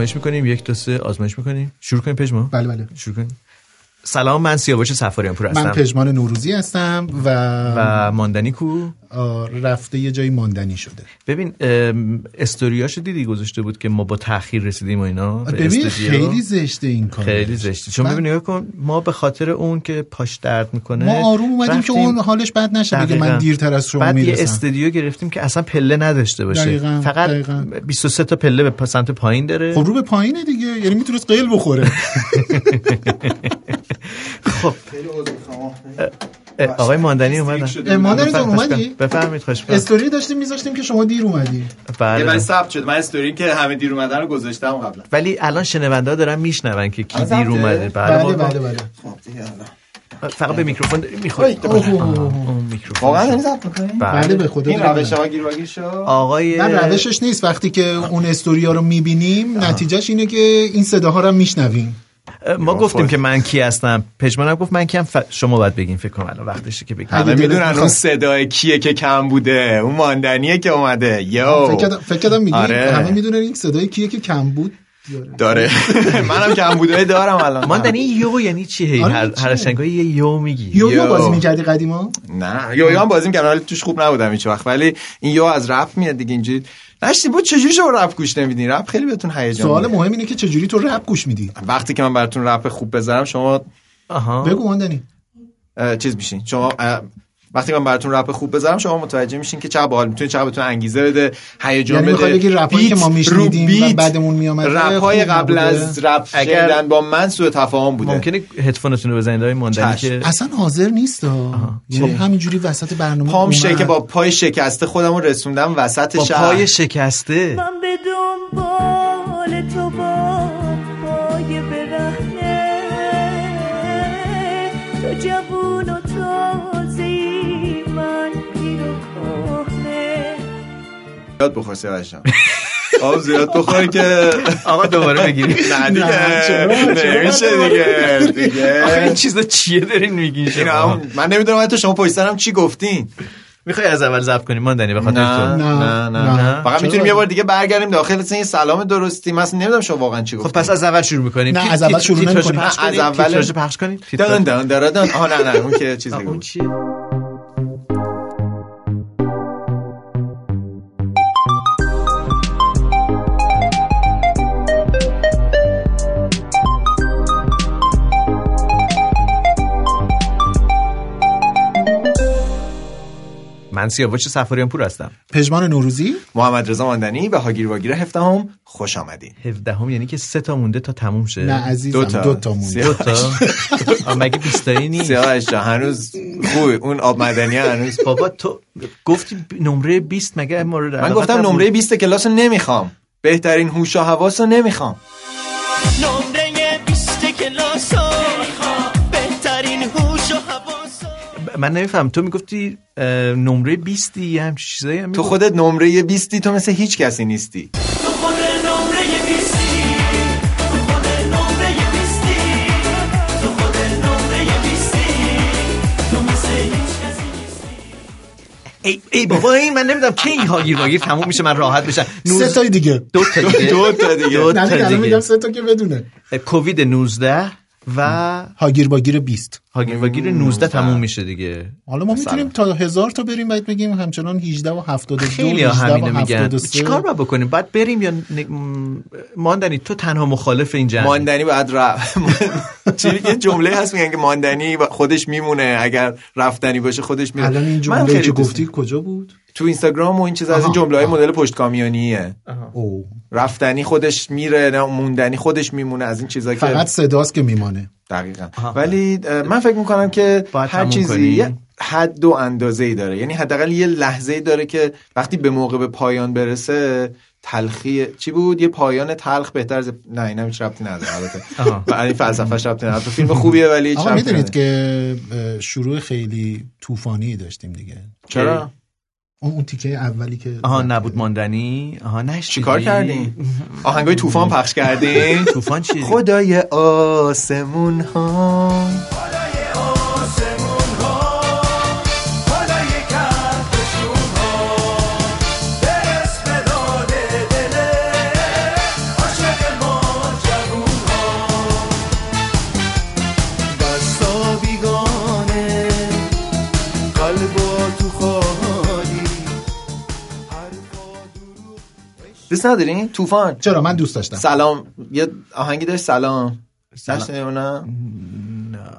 آزمایش می‌کنیم یک دو سه آزمایش می‌کنیم. شروع کنیم پژمان؟ بله بله. شروع کنیم. سلام من سیاوش سفاریان پور هستم. من پژمان نوروزی هستم و, و ماندنی کو. رفته یه جایی ماندنی شده. ببین ام، استوریاشو دیدی گذاشته بود که ما با تاخیر رسیدیم و اینا ببین. خیلی زشته این کار خیلی زشتی چون ببین نگاه کن ما به خاطر اون که پاش درد می‌کنه ما آروم اومدیم که اون حالش بد نشه بگه. من دیرتر از شما بعد یه می‌رسم. استودیو گرفتیم که اصلا پله نداشته باشه. دقیقاً، فقط دقیقاً. 23 تا پله به سمت پایین داره. خب رو به پایینه دیگه یعنی می‌تونست قیل بخوره. خب. آقای ماندنی اومدن. ماندنی جان، اومدی؟ بفرمایید خوش. استوری داشتیم میذاشتیم که شما دیر اومدی. بله. ولی ثبت شد. من استوری که همه دیر اومدن رو گذاشتم قبلا. ولی الان شنونده ها دارن میشنون که کی دیر؟ اومده. بله, بله بله بله. خب دیگه الان فقط به میکروفون داری اوه، اوه. اون میکروفون واقعا دارین ضبط بله. به خدا این. روش ها گیر واگیر شد؟ آقای نه روشش نیست. وقتی که اون استوریا رو می‌بینیم نتیجهش اینه که این صداها رو هم میشنویم. ما گفتیم که من کی هستم. پژمانم گفت من کیم؟ ف... شما باید بگین فکر کنم الان وقتشه که بگین. همه می‌دونن اون. صدای کیه که کم بوده اون ماندنیه که اومده. یو فکر کردم- فکر کردم میگی آره. همه می‌دونن این صدای کیه که کم بود. داره. منم کم بوده. دارم الان. ماندنی یو یعنی چی؟ هی آره، هر چیه؟ هر شنگاه یه یو میگی. یو. بازی می‌کردی قدیما؟ نه یو یو هم بازی می‌کردم ولی توش خوب نبودم هیچ وقت. ولی این یو از رپ میاد دیگه اینجوری. نشتی بود چجوری شما رپ گوش نمیدین رپ خیلی بهتون هیجان سوال. مهم اینه که چجوری تو رپ گوش میدی؟ وقتی که من براتون رپ خوب بذارم شما آها. بگو اه، چیز میشین. شما وقتی من براتون رپ خوب بذارم شما متوجه میشین که چقدر باحال می‌تونه چقدر بهتون انگیزه بده هیجان یعنی بده بگی رپایی که ما میشنیدیم و. بعدمون میامد رپای قبل؟ از رپ اگر- با من سوء تفاهم بوده ممکنه هدفونتون رو بزنید آقای ماندنی. که اصلا حاضر نیست ها. یعنی همینجوری وسط برنامه پام. که با پای شکسته خودم رو رسوندم وسط با شهر پای شکسته من به زیاد بخور سیاوش جان آب زیاد بخور که آقا دوباره بگیریم نه دیگه. نمیشه دیگه دیگه. آخه این چیزا چیه دارین میگین این شما من نمی‌دونم حتی شما پشت سرم چی گفتین. می‌خوای از اول ضبط کنیم ماندنی به خاطر نه تو. نه نه نه. فقط؟ می‌تونیم یه بار دیگه برگردیم داخل یه سلام درستی. من اصلا نمی‌دونم شما واقعا چی خب گفتین. پس از اول شروع می‌کنیم. نه، از اول شروع نمی‌کنیم. از اول- پخش کنیم. دن دن دن دن. آه نه نه اون که چیزی اون بود. سیاوش سفاریان پور هستم. پژمان نوروزی. محمد رضا ماندنی به هاگیر واگیر هفتم خوش آمدین. 17 هم یعنی که سه تا مونده تا تموم شه. نه عزیزم دو دو تا. تا, مونده. دو تا. مگه 20 تایی نیست؟ سیاوش جان هنوز خوبه. اون آب مدنی هنوز بابا تو گفتی نمره 20 مگه مورد من گفتم؟ نمره 20 کلاس رو نمی‌خوام. بهترین هوش و حواس رو نمی‌خوام. نمره من نمیفهم تو می‌گفتی نمره 20 یه همچین چیزایی هم تو. خودت نمره 20 تو مثل هیچ کسی نیستی. تو خود نمره بیستی. تو خود نمره بیستی. تو خود نمره بیستی. تو مثل هیچ کسی ای, ای بابا این من نمی‌دونم کی این هاگیر واگیر تموم میشه من راحت بشم. سه تای دیگه. دو تا دیگه. دو تا دیگه. دو تا الان میگم دیگه. سه تا که بدونه. کووید 19 و هاگیر باگیر 20 هاگیر واگیر 19 تموم میشه دیگه. حالا ما می‌تونیم تا هزار تا بریم بعد بگیم همچنان 18 و 72 خیلی 18 ها و همینو میگن. 73. چیکار باید بکنیم؟ باید بریم یا ماندنی؟ تو تنها مخالف این جنگ ماندنی باید رفت. چی یه جمله هست میگن که ماندنی خودش میمونه. اگر رفتنی باشه خودش میره الان این من جمله خیلی که گفتی کجا بود؟ تو اینستاگرام و این چیز از این. جمله های مدل پشت کامیونیه او. رفتنی خودش میره نه موندنی خودش میمونه از این چیزا که فقط صداست که میمانه. دقیقا. ولی من فکر می‌کنم که هر چیزی حد و اندازه ای داره. یعنی حداقل یه لحظه ای داره که وقتی به موقع به پایان برسه تلخی چی بود؟ یه پایان تلخ بهتر از نه اینم هیچ ربطی نداره البته. این فلسفه‌اش ربطی نداره. تو فیلم خوبیه ولی هیچ ربطی می‌دونید. که شروع خیلی طوفانی داشتیم دیگه. چرا؟ اون اون تیکه اولی که آها نبود ماندنی؟ آها نه چیکار کردین؟ آهنگای طوفان پخش کردین؟ طوفان چی؟ خدای آسمون ها دوست ندارین طوفان. چرا؟ من دوست داشتم. سلام. یه آهنگی داشت؟ سلام. سلام. نه؟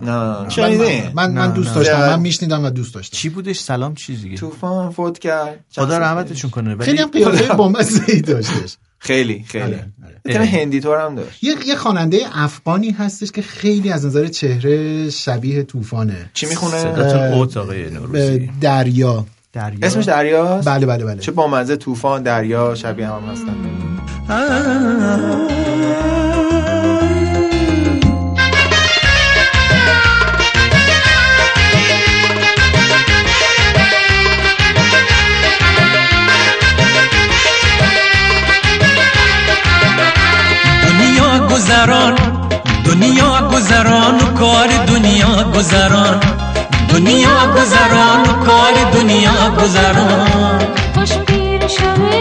من, شنیدی؟ من, من نه، دوست نه. داشتم. نه. من میشنیدم و دوست داشتم. چی بودش؟ سلام چی دیگه؟ طوفان فوت کرد. خدا رحمتشون کنه ولی خیلی هم قیافه بامزه‌ای داشتش. خیلی خیلی. آره، آره. می‌تونه هندی طور هم داشت. یه یه خواننده افغانی هستش که خیلی از نظر چهره شبیه طوفانه. چی می‌خونه؟ صداتون اوت آقای نوروزی. دریا. دریا. اسمش دریاست؟ بله بله بله. چه بامزه طوفان دریا شبیه هم هستن. دنیا گذران دنیا گذران و کار دنیا گذران. دنیا گذران کار دنیا گذران. خوش پیر شوه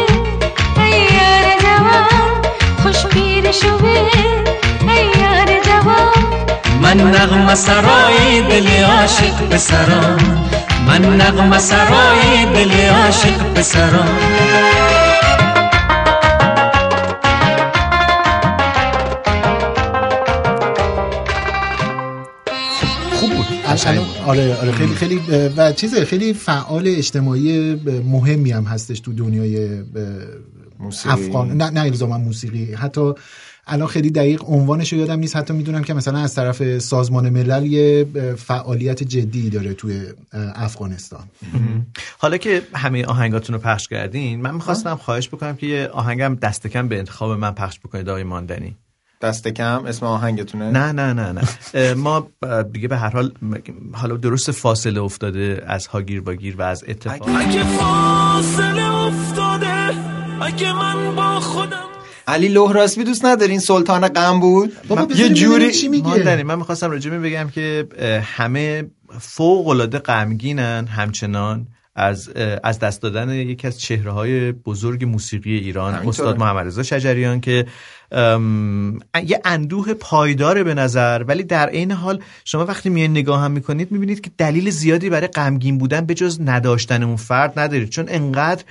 ای یار جوان. خوش پیر شوه ای یار جوان. من نغمه سرای دل عاشق پسران. من نغمه سرای دل عاشق پسران. آره آره. خیلی خیلی و چیز خیلی فعال اجتماعی مهمی هم هستش تو دنیای موسیقی. افغان. نه نه الزاما موسیقی. حتی الان خیلی دقیق عنوانش رو یادم نیست. حتی می‌دونم که مثلا از طرف سازمان ملل یه فعالیت جدی داره توی افغانستان. حالا که همه آهنگاتون رو پخش کردین من می‌خواستم خواهش بکنم که یه آهنگم دست کم به انتخاب من پخش بکنید آقای ماندنی. دست کم اسم آهنگتونه؟ نه نه نه نه. ما دیگه به هر حال حالا درست فاصله افتاده از هاگیر واگیر و از اتفاق. اگه فاصله افتاده اگه من با خودم علی لهراسبی دوست ندارین سلطان غم بود؟ بابا یه جوری چی میگه. من می‌خواستم راجع به این بگم که همه فوق العاده غمگینن همچنان. از از دست دادن یکی از چهره های بزرگ موسیقی ایران. استاد محمد رضا شجریان که یه اندوه پایداره به نظر ولی در عین حال شما وقتی میان نگاه هم می‌کنید می‌بینید که دلیل زیادی برای غمگین بودن به جز نداشتن اون فرد ندارید چون انقدر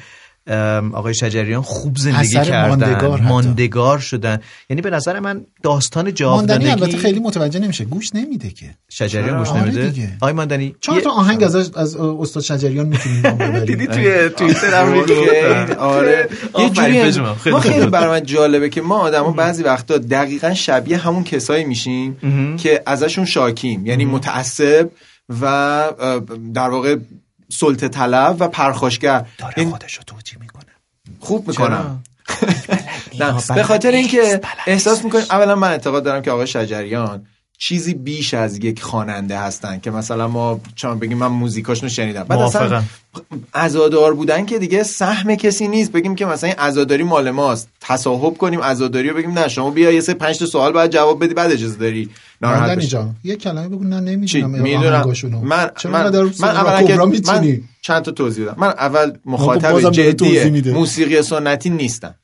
آقای شجریان خوب زندگی کردن ماندگار. ماندگار شدن. یعنی به نظر من داستان ماندنی جاودانگی البته خیلی متوجه نمیشه. گوش نمیده که. شجریان گوش آره نمیده. آقای ماندنی چهار یه- تا آهنگ از از استاد شجریان می‌تونیم دیدی توی توییتر هم خیلی، می‌گفتن آره. یه جوری ما خیلی من جالبه که ما آدما بعضی وقتا دقیقا شبیه همون کسایی میشیم که ازشون شاکیم. یعنی متعصب و در واقع سلطه طلب و پرخاشگر. این خودش رو توجیه می‌کنه. خوب می‌کنم. نه به خاطر اینکه احساس می‌کنیم اولا من اعتقاد دارم که آقای شجریان چیزی بیش از یک خواننده هستن که مثلا ما چون بگیم من موزیکاشونو شنیدم. بعد اصلا. عزادار بودن که دیگه سهم کسی نیست. بگیم که مثلا این عزاداری مال ماست. تصاحب کنیم عزاداری رو بگیم نه شما بیا یه سه پنج تا سوال باید جواب بدی بعد اجازه داری ناراحت. جان یه کلمه بگو نه نمی‌دونم می‌دونم. من چرا من من اولا که من؟ چند تا توضیح بدم. من اول بازم مخاطب جدی. موسیقی سنتی نیستم.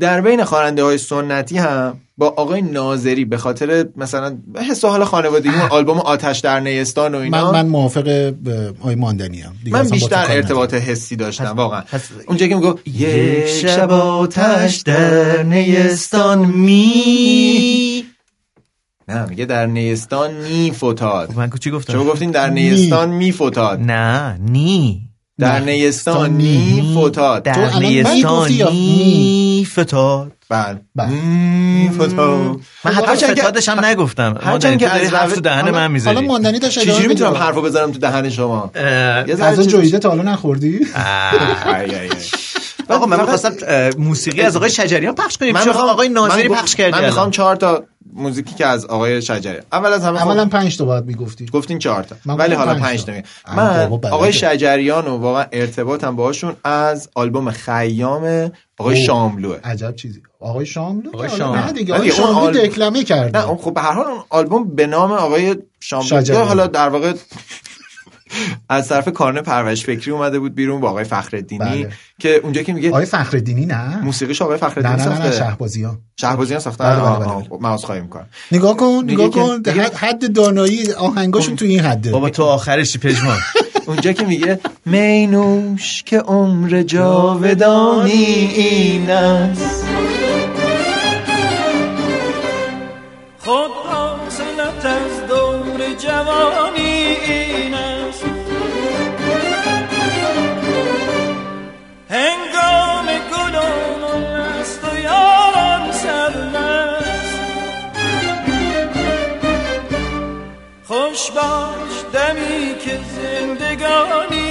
در بین خواننده های سنتی هم با آقای ناظری به خاطر مثلا حس حال خانوادگی اون آلبوم آتش در نیستان و من اینا. من موافق اه، آی ماندنی ام. من بیشتر ارتباط حسی داشتم واقعا. اونجا که میگو یک شب آتش در نیستان می نه میگه در نیستان می فتاد. من چی گفتم؟ شما گفتین در نیستان می فتاد؟ نه نی. در. نیستان نی. فتاد در نیستان نی فتاد بله بله. من حتی هرچند که- فتادش هم نگفتم هرچند که از حرف تو دهن من می‌ذاری حالا ماندنی داشت چجوری. می‌تونم حرفو بذارم تو دهن شما غذا چیز- جویده تا حالا نخوردی. آقا من می‌خواستم موسیقی از آقای شجریان پخش کنیم من می‌خوام آقای ناظری پخش کردی من می‌خوام. چهار تا موزیکی که از آقای شجریان اول از همه خب- اولا پنج تا باید می‌گفتی گفتین چهار تا من ولی حالا پنج پنج تا. من. آقای شجریان و واقعا ارتباطم باهاشون از آلبوم خیام آقای. شاملوه عجب چیزی آقای شاملو آقای شاملو. نه دیگه آقای شاملو آل- دکلمه کرده نه خب به هر حال اون آلبوم به نام آقای شاملو حالا در واقع از طرف کارن پرورش فکری اومده بود بیرون با آقای فخرالدینی بله. که اونجا که میگه آقای فخرالدینی نه؟ موسیقیش آقای نه فخرالدینی نه نه, نه ساخته شهبازی ها شهبازیان ساختن بله، بله، بله، بله. عذرخواهی می‌کنم. نگاه کن نگاه کن. حد, حد دانایی آهنگاشون تو این حده. بابا تو آخرشی پژمان. اونجا که میگه مینوش که عمر جاودانی این است. خود حاصلت از دور جوانی این است خوش دمی که زندگانی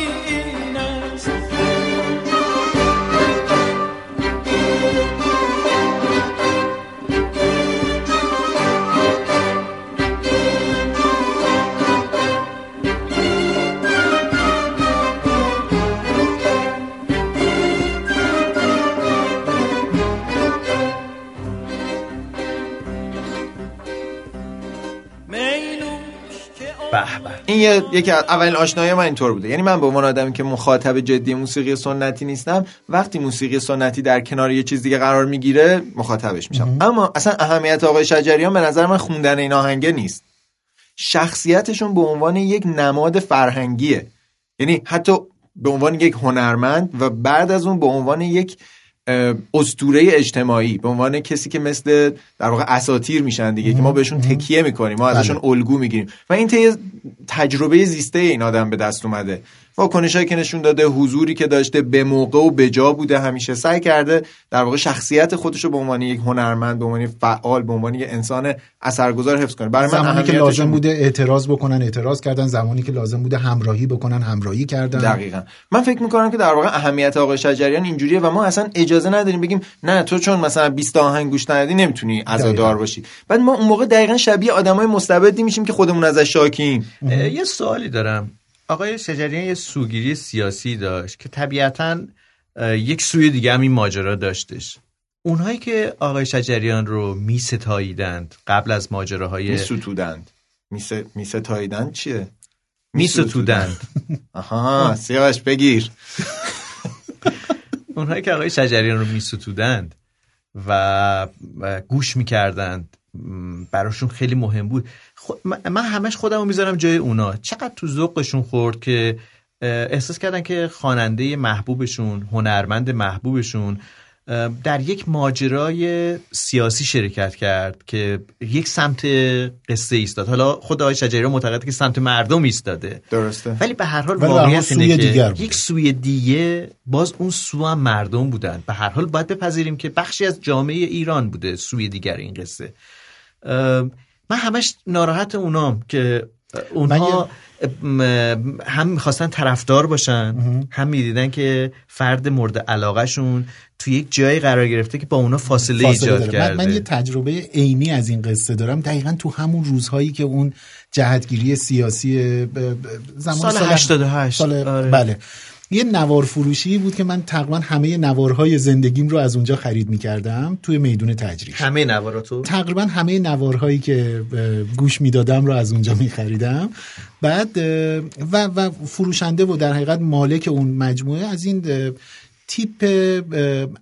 این یه- یکی از اولین آشنایی من اینطور بوده. یعنی من به عنوان آدمی که مخاطب جدی موسیقی سنتی نیستم وقتی موسیقی سنتی در کنار یه چیز دیگه قرار می‌گیره مخاطبش میشم. اما اصلا اهمیت آقای شجریان به نظر من خوندن این آهنگه نیست. شخصیتشون به عنوان یک نماد فرهنگیه. یعنی حتی به عنوان یک هنرمند و بعد از اون به عنوان یک اه، اسطوره اجتماعی به عنوان کسی که مثل در واقع اساتیر میشن دیگه که ما بهشون تکیه می‌کنیم ما ازشون الگو می‌گیریم. و این تجربه زیسته این آدم به دست اومده. واکنشایی که نشون داده حضوری که داشته به موقع و به جا بوده همیشه سعی کرده در واقع شخصیت خودش رو به عنوان یک هنرمند به عنوان یک فعال به عنوان یک انسان اثرگذار حفظ کنه. برای من زمانی که لازم بوده اعتراض بکنن اعتراض کردن. زمانی که لازم بوده همراهی بکنن همراهی کردن. دقیقا. من فکر می‌کنم که در واقع اهمیت آقای شجریان اینجوریه و ما اصلا اجازه نداریم بگیم نه تو چون مثلا 20 تا آهنگ گوش ندادی نمی‌تونی عزادار. باشی. بعد ما اون موقع دقیقا شبیه آدمای مستبدی میشیم که خودمون ازش شاکیم. یه سوالی دارم. آقای شجریان یه سوگیری سیاسی داشت که طبیعتا یک سوی دیگه هم این ماجرا داشتش. اونهایی که آقای شجریان رو می ستاییدند قبل از ماجراهای میستودند. میسه میستاییدن چیه؟ می ستودند آها سیاوش بگیر. اونهایی که آقای شجریان رو می ستودند و و گوش می‌کردند. براشون خیلی مهم بود. من- همش خودم رو می‌ذارم جای اونا. چقدر تو ذوقشون خورد که احساس کردن که خواننده محبوبشون هنرمند محبوبشون در یک ماجرای سیاسی شرکت کرد که یک سمت قصه ایستاد. حالا خود آقای شجریان معتقده که سمت مردم ایستاده. درسته. ولی به هر حال واقعیت اینه که. یک سوی دیگه باز اون سو هم مردم بودن. به هر حال باید بپذیریم که بخشی از جامعه ایران بوده سوی دیگر این قصه. من همش ناراحت اونام که اونها هم می‌خواستن طرفدار باشن هم می‌دیدن که فرد مورد علاقهشون تو یک جایی قرار گرفته که با اونا فاصله, فاصله ایجاد داره. من, کرده من یه تجربه عینی از این قصه دارم دقیقا تو همون روزهایی که اون جهتگیری سیاسی زمان سال 88. سال آره. بله یه نوار فروشی بود که من تقریبا همه نوارهای زندگیم رو از اونجا خرید می‌کردم توی میدون تجریش. همه نواراتو؟ تقریبا همه نوارهایی که گوش می‌دادم رو از اونجا میخریدم. بعد و, و فروشنده و در حقیقت مالک اون مجموعه از این تیپ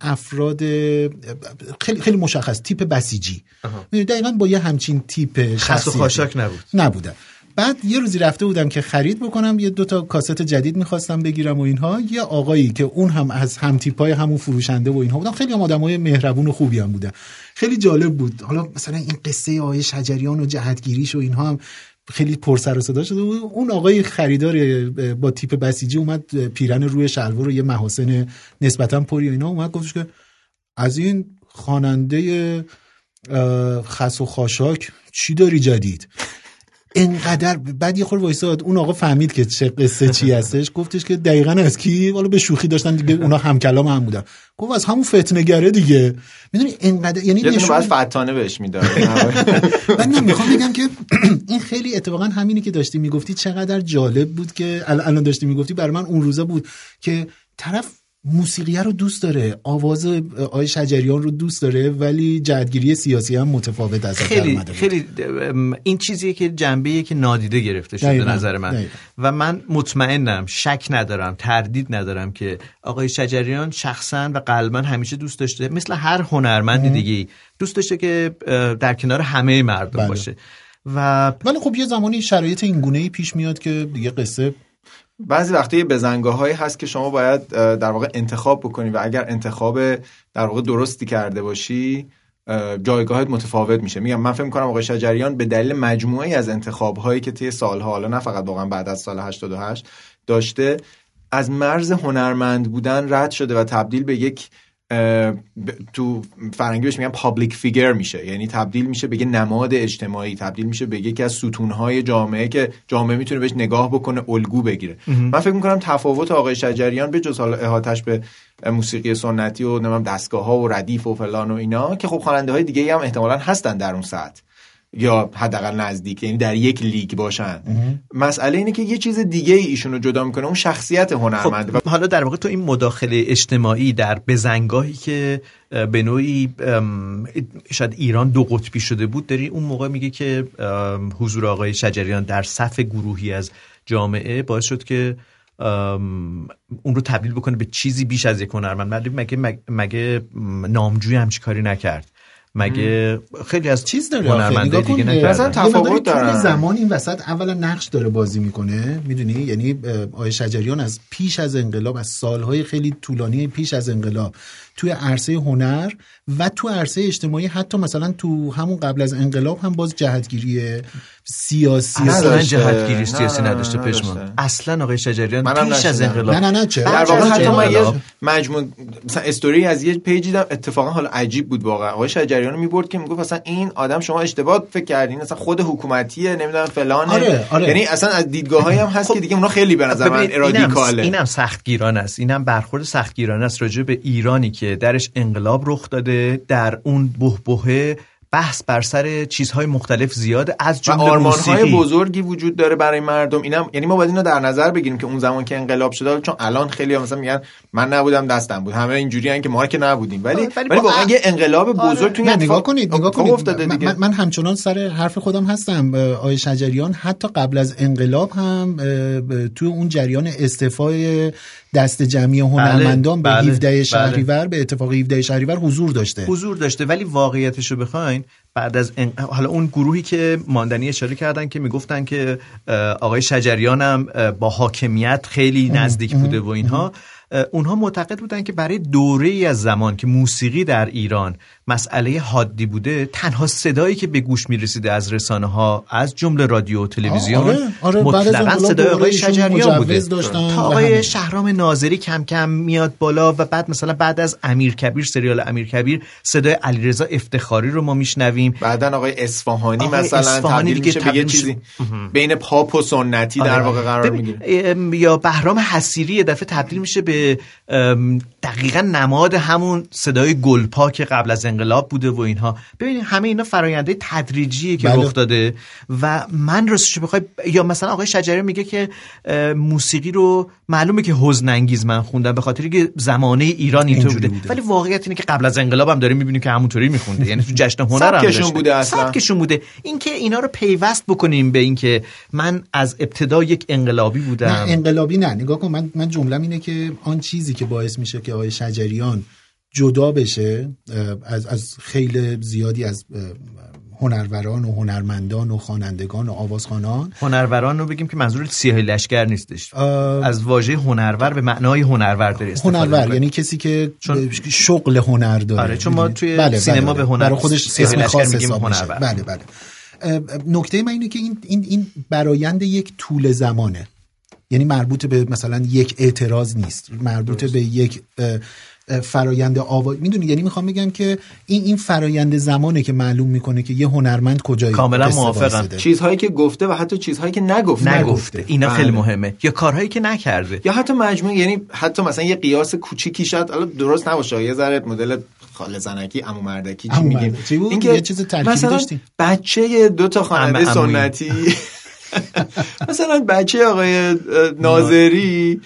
افراد خیلی خیلی مشخص تیپ بسیجی. می‌دونی، دقیقا با یه همچین تیپ خس و. خاشاک نبود. نبودم بعد یه روزی رفته بودم که خرید بکنم یه دوتا کاست جدید می‌خواستم بگیرم و اینها. یه آقایی که اون هم از هم تیپای همون فروشنده و اینها بودن. خیلی هم آدمای مهربون و خوبی هم بودن. خیلی جالب بود. حالا مثلا این قصه آقای شجریان و جهتگیریش و اینها هم خیلی پر سر و صدا شده بود. اون آقای خریدار با تیپ بسیجی اومد پیرن روی شلوار و یه محاسن نسبتا پری و اینا اومد. گفتش که از این خواننده خس و خاشاک چی داری جدید؟ انقدر بعد یه خور وایساد اون آقا فهمید که چه قصه چی هستش. گفتش که دقیقا از کی؟ حالا به شوخی داشتن دیگه اونا هم کلام هم بودن گفت از همون فتنگره دیگه. می‌دونی انقدر یعنی نشون بعد فتانه بهش می‌داد. من نه می‌خوام بگم که این خیلی اتفاقا همینی که داشتی می‌گفتی چقدر جالب بود که ال- الان داشتی می‌گفتی. برای من اون روزا بود که طرف موسیقیه رو دوست داره آواز آقای شجریان رو دوست داره ولی جهتگیری سیاسی هم متفاوت از خیلی. خیلی این چیزیه که جنبه که نادیده گرفته شده نظر من دقیقاً. و من مطمئنم شک ندارم تردید ندارم که آقای شجریان شخصا و قلبا همیشه دوست داشته مثل هر هنرمند دیگه دوست داشته که در کنار همه مردم بله. باشه و ولی خب یه زمانی شرایط این گونه ای پیش میاد که دیگه قصه بعضی وقتا یه بزنگاه هایی هست که شما باید در واقع انتخاب بکنی و اگر انتخاب در واقع درستی کرده باشی اه، جایگاهت متفاوت میشه. میگم من فکر می‌کنم آقای شجریان به دلیل مجموعی از انتخاب هایی که طی سالها حالا نه فقط واقعا بعد از سال 88 داشته از مرز هنرمند بودن رد شده و تبدیل به یک تو فرنگی بهش میگن public figure میشه. یعنی تبدیل میشه به یه نماد اجتماعی. تبدیل میشه به یکی از ستونهای جامعه که جامعه می‌تونه بهش نگاه بکنه الگو بگیره. من فکر می‌کنم تفاوت آقای شجریان به جز حالا احاطه‌ش به موسیقی سنتی و نمی‌دونم دستگاه ها و ردیف و فلان و اینا که خب خواننده های دیگه هم احتمالا هستن در اون سطح. یا حداقل نزدیک یعنی در یک لیگ باشن. مسئله اینه که یه چیز دیگه ای ایشونو جدا می‌کنه اون شخصیت هنرمنده و خب حالا در واقع تو این مداخله اجتماعی در بزنگاهی که به نوعی شاید ایران دو قطبی شده بود داری اون موقع میگه که حضور آقای شجریان در صف گروهی از جامعه باعث شد که اون رو تبدیل بکنه به چیزی بیش از یک هنرمند. مگه, مگه نامجوی همچی کاری نکرد؟ مگه خیلی از چیز داره نگاه دیگه نکردن. تفاوت دارن. زمان این وسط اولا نقش داره بازی می‌کنه می‌دونی یعنی آقای شجریان از پیش از انقلاب از سالهای خیلی طولانی پیش از انقلاب توی عرصه هنر و تو عرصه اجتماعی حتی مثلا تو همون قبل از انقلاب هم باز جهتگیری سیاسی اصلا. جهتگیری سیاسی نداشته. پشمان اصلا آقای شجریان پیش از. انقلاب نه نه نه چه در واقع حتی من یه. مجموع مثلا استوری از یه پیج دیدم اتفاقا حالا عجیب بود واقعا آقای شجریان رو می‌برد که می‌گفت مثلا این آدم شما اشتباه فکر کردین مثلا خود حکومتیه نمی‌دونم فلانه آره، آره. یعنی اصلا از دیدگاهایی هم هست که دیگه اونا خیلی به نظر من ارادیکاله اینم سختگیرانه است اینم برخورد سختگیرانه است راجع به ایرانی که درش انقلاب رخ داده در اون بهبهه بحث بر سر چیزهای مختلف زیاده از جمله آرمان های موسیقی. بزرگی وجود داره برای مردم. اینم یعنی ما باید اینو در نظر بگیریم که اون زمان که انقلاب شده چون الان خیلی ها مثلا میگن من نبودم دستم بود. همه اینجوری که ما که نبودیم. ولی آره، ولی واقعا یه انقلاب بزرگ تو نگاه اتفاق کنید نگاه کنید. افتاده من, دیگه. من, من همچنان سر حرف خودم هستم. آقای شجریان حتی قبل از انقلاب هم تو اون جریان استعفای دست جمعی هنرمندان به بله، 17 بله. شهریور به اتفاق 17 شهریور حضور داشته. حضور داشته ولی واقعیتش رو بخواین بعد از ان- حالا اون گروهی که ماندنی اشاره کردن که می‌گفتن که آقای شجریان هم با حاکمیت خیلی نزدیک بوده و اینها. اونها معتقد بودن که برای دوره ای از زمان که موسیقی در ایران مسئله حادی بوده تنها صدایی که به گوش می‌رسیده از رسانه ها از جمله رادیو و تلویزیون آره، آره، مطلقا صدای آقای شجریان بوده. تا آقای. شهرام ناظری کم کم میاد بالا و بعد مثلا بعد از امیر کبیر سریال امیر کبیر صدای علیرضا افتخاری رو ما میشنویم. بعدا آقای اصفهانی آقای مثلا اصفهانی تبدیل میشه به یه تبدیل چیزی. میشه- بین پاپ و سنتی در آره. واقع قرار می‌گیره. یا بهرام حسیری یه دفعه تبدیل میشه به دقیقا نماد همون صدای گلپا که قبل از انقلاب بوده و اینها ببینید همه اینا فراینده تدریجیه که بله. رخ داده و من راستش بخوای یا مثلا آقای شجریان میگه که موسیقی رو معلومه که حزن انگیز من خوندم به خاطر که زمانه ایران اینطور بوده. بوده. ولی واقعیت اینه که قبل از انقلاب هم داریم می‌بینیم که همونطوری میخونده یعنی تو جشن هنر هم داشته. بوده اصلا. سبکشون بوده اینکه اینا رو پیوست بکنیم به اینکه من از ابتدا یک انقلابی بودم نه انقلابی نه نگاه کن من من جملم اینه که آن چیزی که باعث میشه که آقای شجریان جدا بشه از از خیلی زیادی از هنروران و هنرمندان و خوانندگان و آوازخوانان هنروران رو بگیم که منظور سیاه لشکر نیستش از واژه هنرور به معنای هنرور داره استفاده هنرور. یعنی کسی که چون- شغل هنر داره آره، چون ما؟ توی سینما به هنر- برای خودش سیاه اسم لشکر میگیم. هنرور. بله بله نکته من اینه که این این این برایند یک طول زمانه یعنی مربوط به مثلا یک اعتراض نیست مربوط به یک فرایند آواز می‌دونی یعنی می‌خوام بگم که این این فرایند زمانه که معلوم می‌کنه که یه هنرمند کجای کاملا موافقم. وایساده. چیزهای که گفته و حتی چیزهایی که نگفته نگفته اینا بله. خیلی مهمه یا کارهایی که نکرده یا حتی مجموعه یعنی حتی مثلا یه قیاس کوچیکی شاید حالا درست نباشه یه ذره مدل خاله زنکی عمو مردکی چی میگیم مردکی. چی بود؟ اینکه یه چیز ترکیبی مثلا داشتیم. بچه دو تا خواننده. سنتی مثلا بچه آقای ناظری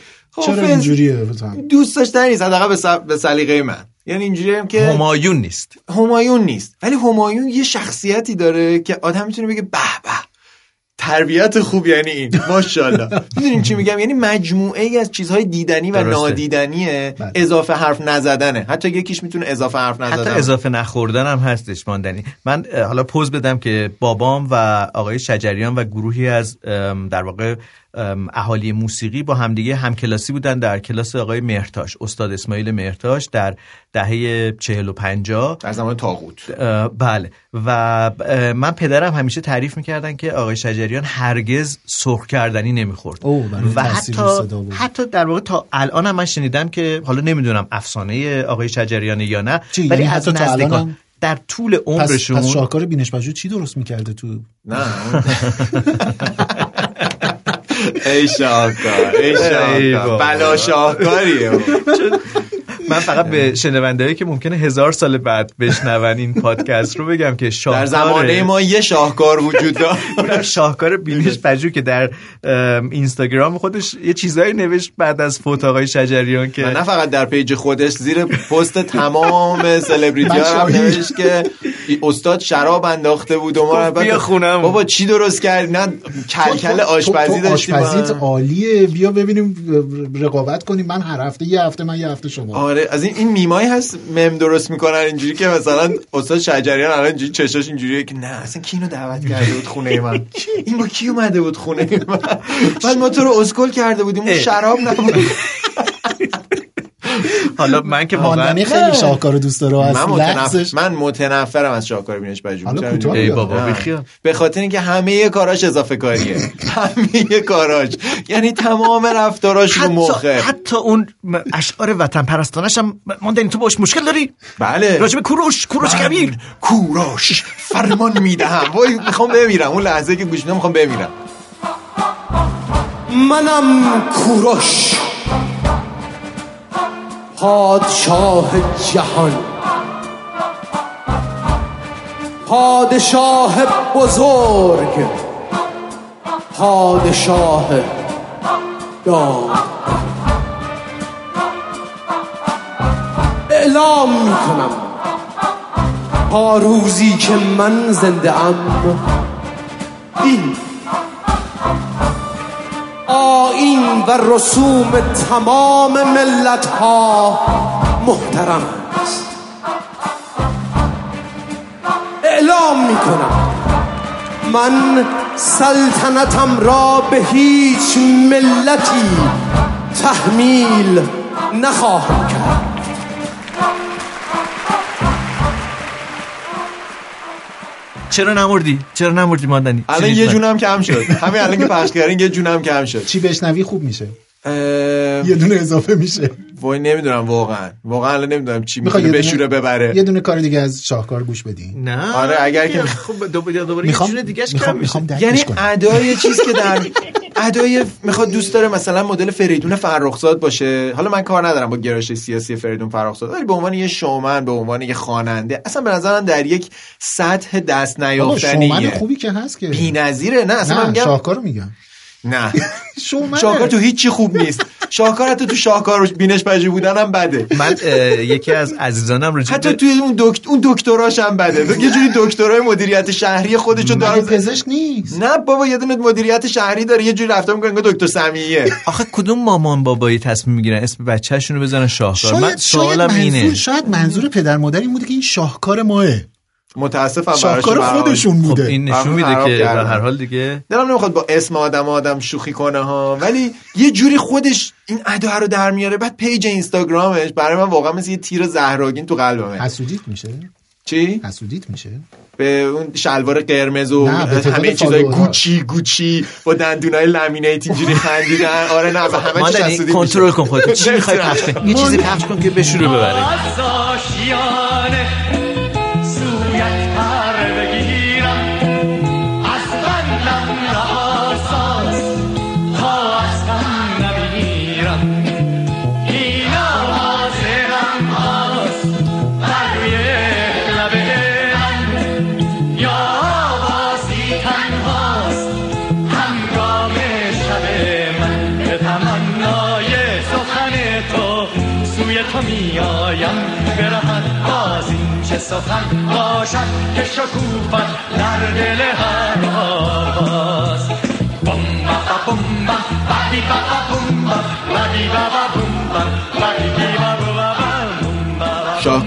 چرا فز- اینجوریه مثلا؟ دوست داشتن نیست حداقل به سلیقه من. یعنی اینجوری هم که همایون نیست. همایون نیست. ولی همایون یه شخصیتی داره که آدم می‌تونه بگه به به. تربیت خوب یعنی این. ماشاءالله. می‌دونین چی میگم؟ یعنی مجموعه ای از چیزهای دیدنی و درسته. نادیدنیه. بله. اضافه حرف نزدنه. حتی یکیش می‌تونه اضافه حرف حتی نزدن اضافه نخوردن هم هستش ماندنی. من حالا پوز بدم که بابام و آقای شجریان و گروهی از در واقع اهالی موسیقی با همدیگه همکلاسی بودن در کلاس آقای مهرتاش استاد اسماعیل مهرتاش در دهه چهل و پنجاه در زمان تاغوت بله. و من پدرم همیشه تعریف می‌کردن که آقای شجریان هرگز سرخ کردنی نمی‌خورد. و حتی رو صدا بود. حتی در واقع تا الان هم من شنیدم که حالا نمی‌دونم افسانه آقای شجریان یا نه چی؟ ولی یعنی از حتی تا الان نزدیکان؟ در طول پس, عمرشون پس شاهکار بینش چی درست می‌کرده تو؟ نه. ای شاهکار ای شاهکار. بلا شاهکاریه من فقط به شنونده که ممکنه هزار سال بعد بشنون این پادکست رو بگم که شاهکار در زمانه ما یه شاهکار وجود داشت اونم شاهکار بینش پژو که در ام، اینستاگرام خودش یه چیزایی نوشت بعد از فوت آقای شجریان که نه فقط در page خودش زیر پست تمام سلبریتی ها هم. نوشت که استاد شراب انداخته بود و ما بیا خونم. بابا چی درست کردی نه کلکل آشپزی داشتیم آشپزیت. عالیه بیا ببینیم رقابت کنیم من هر هفته یه هفته من یه هفته شما آره از این این میمایی هست مم درست می‌کنن اینجوری که مثلا استاد شجریان الان اینجوری چشاش اینجوریه که نه اصلا کی اینو دعوت کرده بود خونه من؟ این با کی اومده بود خونه من؟ بعد ما تو رو اسکل کرده بودیم اون. شراب نبود. حالا من که واقعا ماندنی خیلی شاهکار دوست داره از من, متنف... لحظش. من متنفرم از شاهکار بینش اینجوری؟ ای بابا نه. بیخیال. به خاطر اینکه همه کاراش اضافه کاریه. همه کاراش. یعنی تمام رفتاراش رو مخه. حتی اون اشعار وطن پرستانش هم ماندنی تو باش مشکل داری؟ بله. راجب کوروش کوروش من کبیر. کوروش. فرمان می‌دهم. وای می‌خوام بمیرم. اون لحظه که گوش میدم می‌خوام بمیرم. منم کوروش. پادشاه جهان. پادشاه بزرگ. پادشاه داد. اعلام می‌کنم. تا روزی که من زنده ام این و رسوم تمام ملت ها محترم است. اعلام می کنم من سلطنتم را به هیچ ملتی تحمیل نخواهم چرا نمردی؟ چرا نمردی ماندنی الان چی یه؟ جونم کم شد. همین الان که پخش کردین یه جونم کم شد. چی بشنوی خوب میشه. یه دونه اضافه میشه. وای نمی‌دونم واقعا. واقعا الان نمی‌دونم چی دونه- بشوره ببره. یه دونه کار دیگه از شاهکار گوش بدی. نه. آره، اگر که- خب دوباره دوباره یه جون دیگه کم می‌خوام میشه. یعنی ادای چیز که در ادای می‌خواد دوست داره مثلا مدل فریدون فرخزاد باشه. حالا من کار ندارم با گرایش سیاسی فریدون فرخزاد ولی به عنوان یه شومن به عنوان یه خواننده اصلا به نظر من در یک سطح دست شومن نیافتنیه. خوبی که هست که. بی‌نظیره نه اصلا من نه میگم شاهکار میگم. نه. شومنه. شاهکار تو هیچی خوب نیست. شاهکار حتی تو شاهکار بینش پژوهی بودن هم بده. من یکی از عزیزانم رو حتی توی اون دکت... اون دکتراش هم بده. یه جوری دکترای مدیریت شهری خودشو داره پزشک نیست؟ نه بابا یه دونه مدیریت شهری داره. یه جوری رفتار می‌کنه انگار دکتر سمیه آخه کدوم مامان بابایی تصمیم می‌گیرن اسم بچه‌شون رو بزنن شاهکار؟ من شاید شاید سوالم منظور اینه شاید منظور پدر مادر این بوده که این شاهکار ماه. متاسفم شاهکار. خودشون خب بوده این نشون میده که. به هر حال دیگه دلم نمی‌خواد با اسم آدم آدم شوخی کنه ها. ولی یه جوری خودش این ادا رو در میاره. بعد پیج اینستاگرامش برای من واقعا مثل یه تیر زهراگین تو قلبمه. حسودیت میشه؟ چی؟ حسودیت میشه؟ به اون شلوار قرمز و همه چیزای. گوچی گوچی با دندونای لامینیت اینجوری خندیدن. آره نه به همه چی مادنی حسودی کنترل. کن خودت. چی می‌خوای پخش کنی؟ یه چیزی پخش کن که بشوره ببره. سخن باشد که شکوفت در دل هر آواز بم با بم بم بادی با بم بم بادی با بم بم بادی با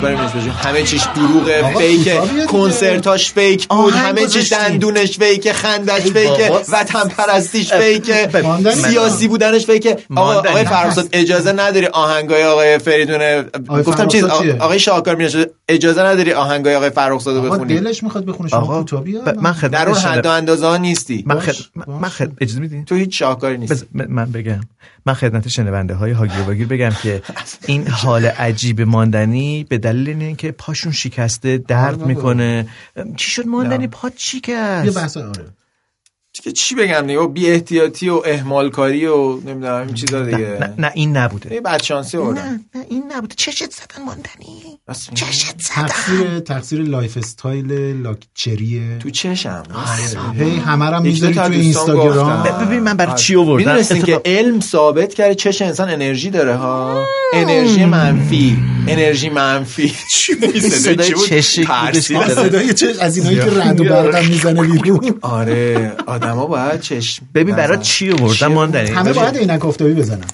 بینش بشه همه چیش دروغه فیک کنسرتاش فیک بود همه چیش. دندونش فیک خندش فیک. وطن پرستیش فیک. سیاسی بودنش فیک آقا. آقای فرخزاد اجازه نداری آهنگای آقای فریدون گفتم چیز؟ آقای شاهکار بینش اجازه نداری آهنگای آقای فرخزاد رو آقا بخونی؟ دلش می‌خواد بخونه. شما ب- من در اون خدمت حد و اندازه ها نیستی. من, باش، خد... من- خد... اجازه میدین تو هیچ شاهکاری نیستی. من بگم. من خدمت شنونده های هاگیر واگیر بگم که این حال عجیب ماندنی به دلیل اینه که پاشون شکسته درد بابا. می‌کنه. چی شد ماندنی؟ پات چی یه کرد بحث آره. که چی بگم دیگه؟ بی احتیاطی و اهمال کاری و نمی‌دونم این چیزا نه, دیگه. نه, نه این نبوده. یه بدشانسی نه آوردن نه این نبوده. چشت زدن ماندنی؟ چشت زدن. تقصیر تقصیر life style luxury ه. تو چشم. هی همه رو می‌ذاری تو اینستاگرام. ببین من برای چی آوردم؟ می‌دونستین که علم ثابت کرده چش انسان انرژی داره ها؟ انرژی منفی. انرژی منفی. چی؟ صدای. بودش. صدای چه از اینایی که رد و برقم می‌زنه بیرون. آره آدما باید چشم ببین برای. چی آوردم ماندنی همه باید عینک آفتابی بزنن.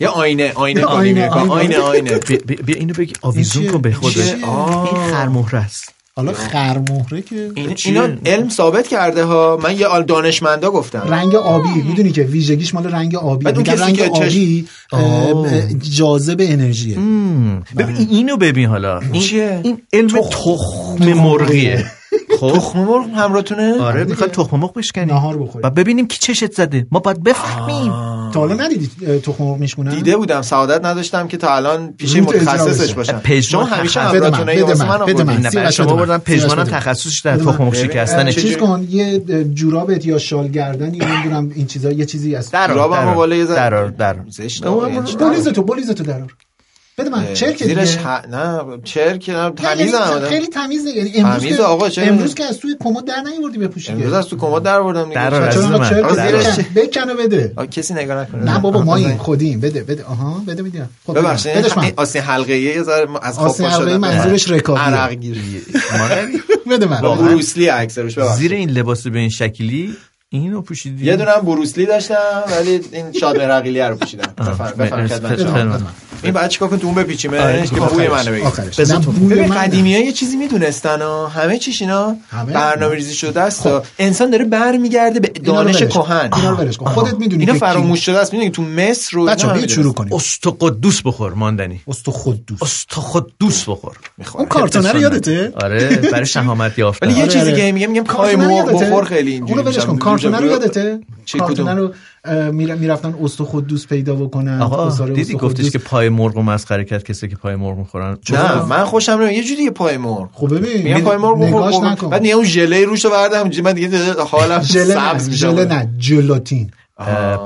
یه آینه آینه آینه آینه، آینه آینه. بیا, اینو بگی. آویزون کن به چیه؟ این خرمهره است. حالا خرمهره که این چیه؟ اینا علم ثابت کرده ها. من یه آل- دانشمندا گفتم. رنگ آبی. می‌دونی که ویژگیش مال رنگ آبی بعد اون رنگ آبی جاذب انرژیه. ببین اینو ببین حالا. این, چیه؟ این علم تخم. مرغیه. خب. تخم مرغ همراهتونه آره می‌خواد تخم مرغ بشکنی. نهار بخوری. و ببینیم کی چشت زده. ما باید بفهمیم. تا حالا ندیدی تخم مرغ میشکنن دیده بودم. سعادت نداشتم که تا الان پیش متخصصش. باشم. پژمان همیشه تخصص- بده من، همراهتونه بده واسه من، من بده من. آوردین؟ شما بده. من. تخصصش در. تخم مرغ چجوری؟ چیز. کن. یه اه، جورابت یا شال گردن یا نمی‌دونم این چیزا. یه چیزی درار. جورابم بالا یه ذره- درار درار. زشت. بولیز؟ تو بولیز تو درار. بده من. چرک زیرش دیگه. ح... نه چرک نه نه، تمیز یعنی آدم. خیلی تمیزه. یعنی امروز تمیزه که آقا، چرا؟ امروز که از توی کمد در نیوردی بپوشی امروز از تو کمد در آوردم دیگه؟ از آقا، زیرش بکن و بده. کسی نگاه نکنه. نه بابا ما این. خودیم. بده بده. آها بده بده خب بده. ببخشید آستین حلقه یه ذره از خواب حلقه‌ای شدم. منظورش رکابیه. عرق گیری. بده من. با بروسلی عکس روش ببخشید. زیر این لباس به این شکلی اینو پوشیدی؟ یه دونه هم بروسلی داشتم ولی این شاد رقیلی رو پوشیدم. بده من. این بعد چیکار کنم تو اون بپیچیمه آره، که. بوی منو بگیر قدیمی ها یه چیزی می‌دونستن ها. همه چیش اینا همه؟ برنامه ریزی شده است و انسان داره برمیگرده به دانش. کهن. خودت می‌دونی اینا فراموش شده است. می‌دونی تو مصر رو بیاید شروع کنیم. است قدوس بخور ماندنی. است خود دوست است قدوس بخور اون کارتونه رو یادته؟ آره برای شهامت یافتن ولی یه آره، چیزی. که میگم میگم یادته؟ بخور خیلی اینجوری کارتونه رو یادته؟ کدوم؟ رو می‌رفتن است و خود دوست پیدا بکنن آقا دیدی گفتش. که پای مرغ رو مسخره کرد کسی که پای مرغ می‌خورن؟ نه من خوشم نمیاد. یه جوری پای مرغ. خب ببین میگم پای مرغ بخور بعد میگم اون ژله روشو بردم من دیگه حالم ژله سبز میشه ژله نه جلاتین.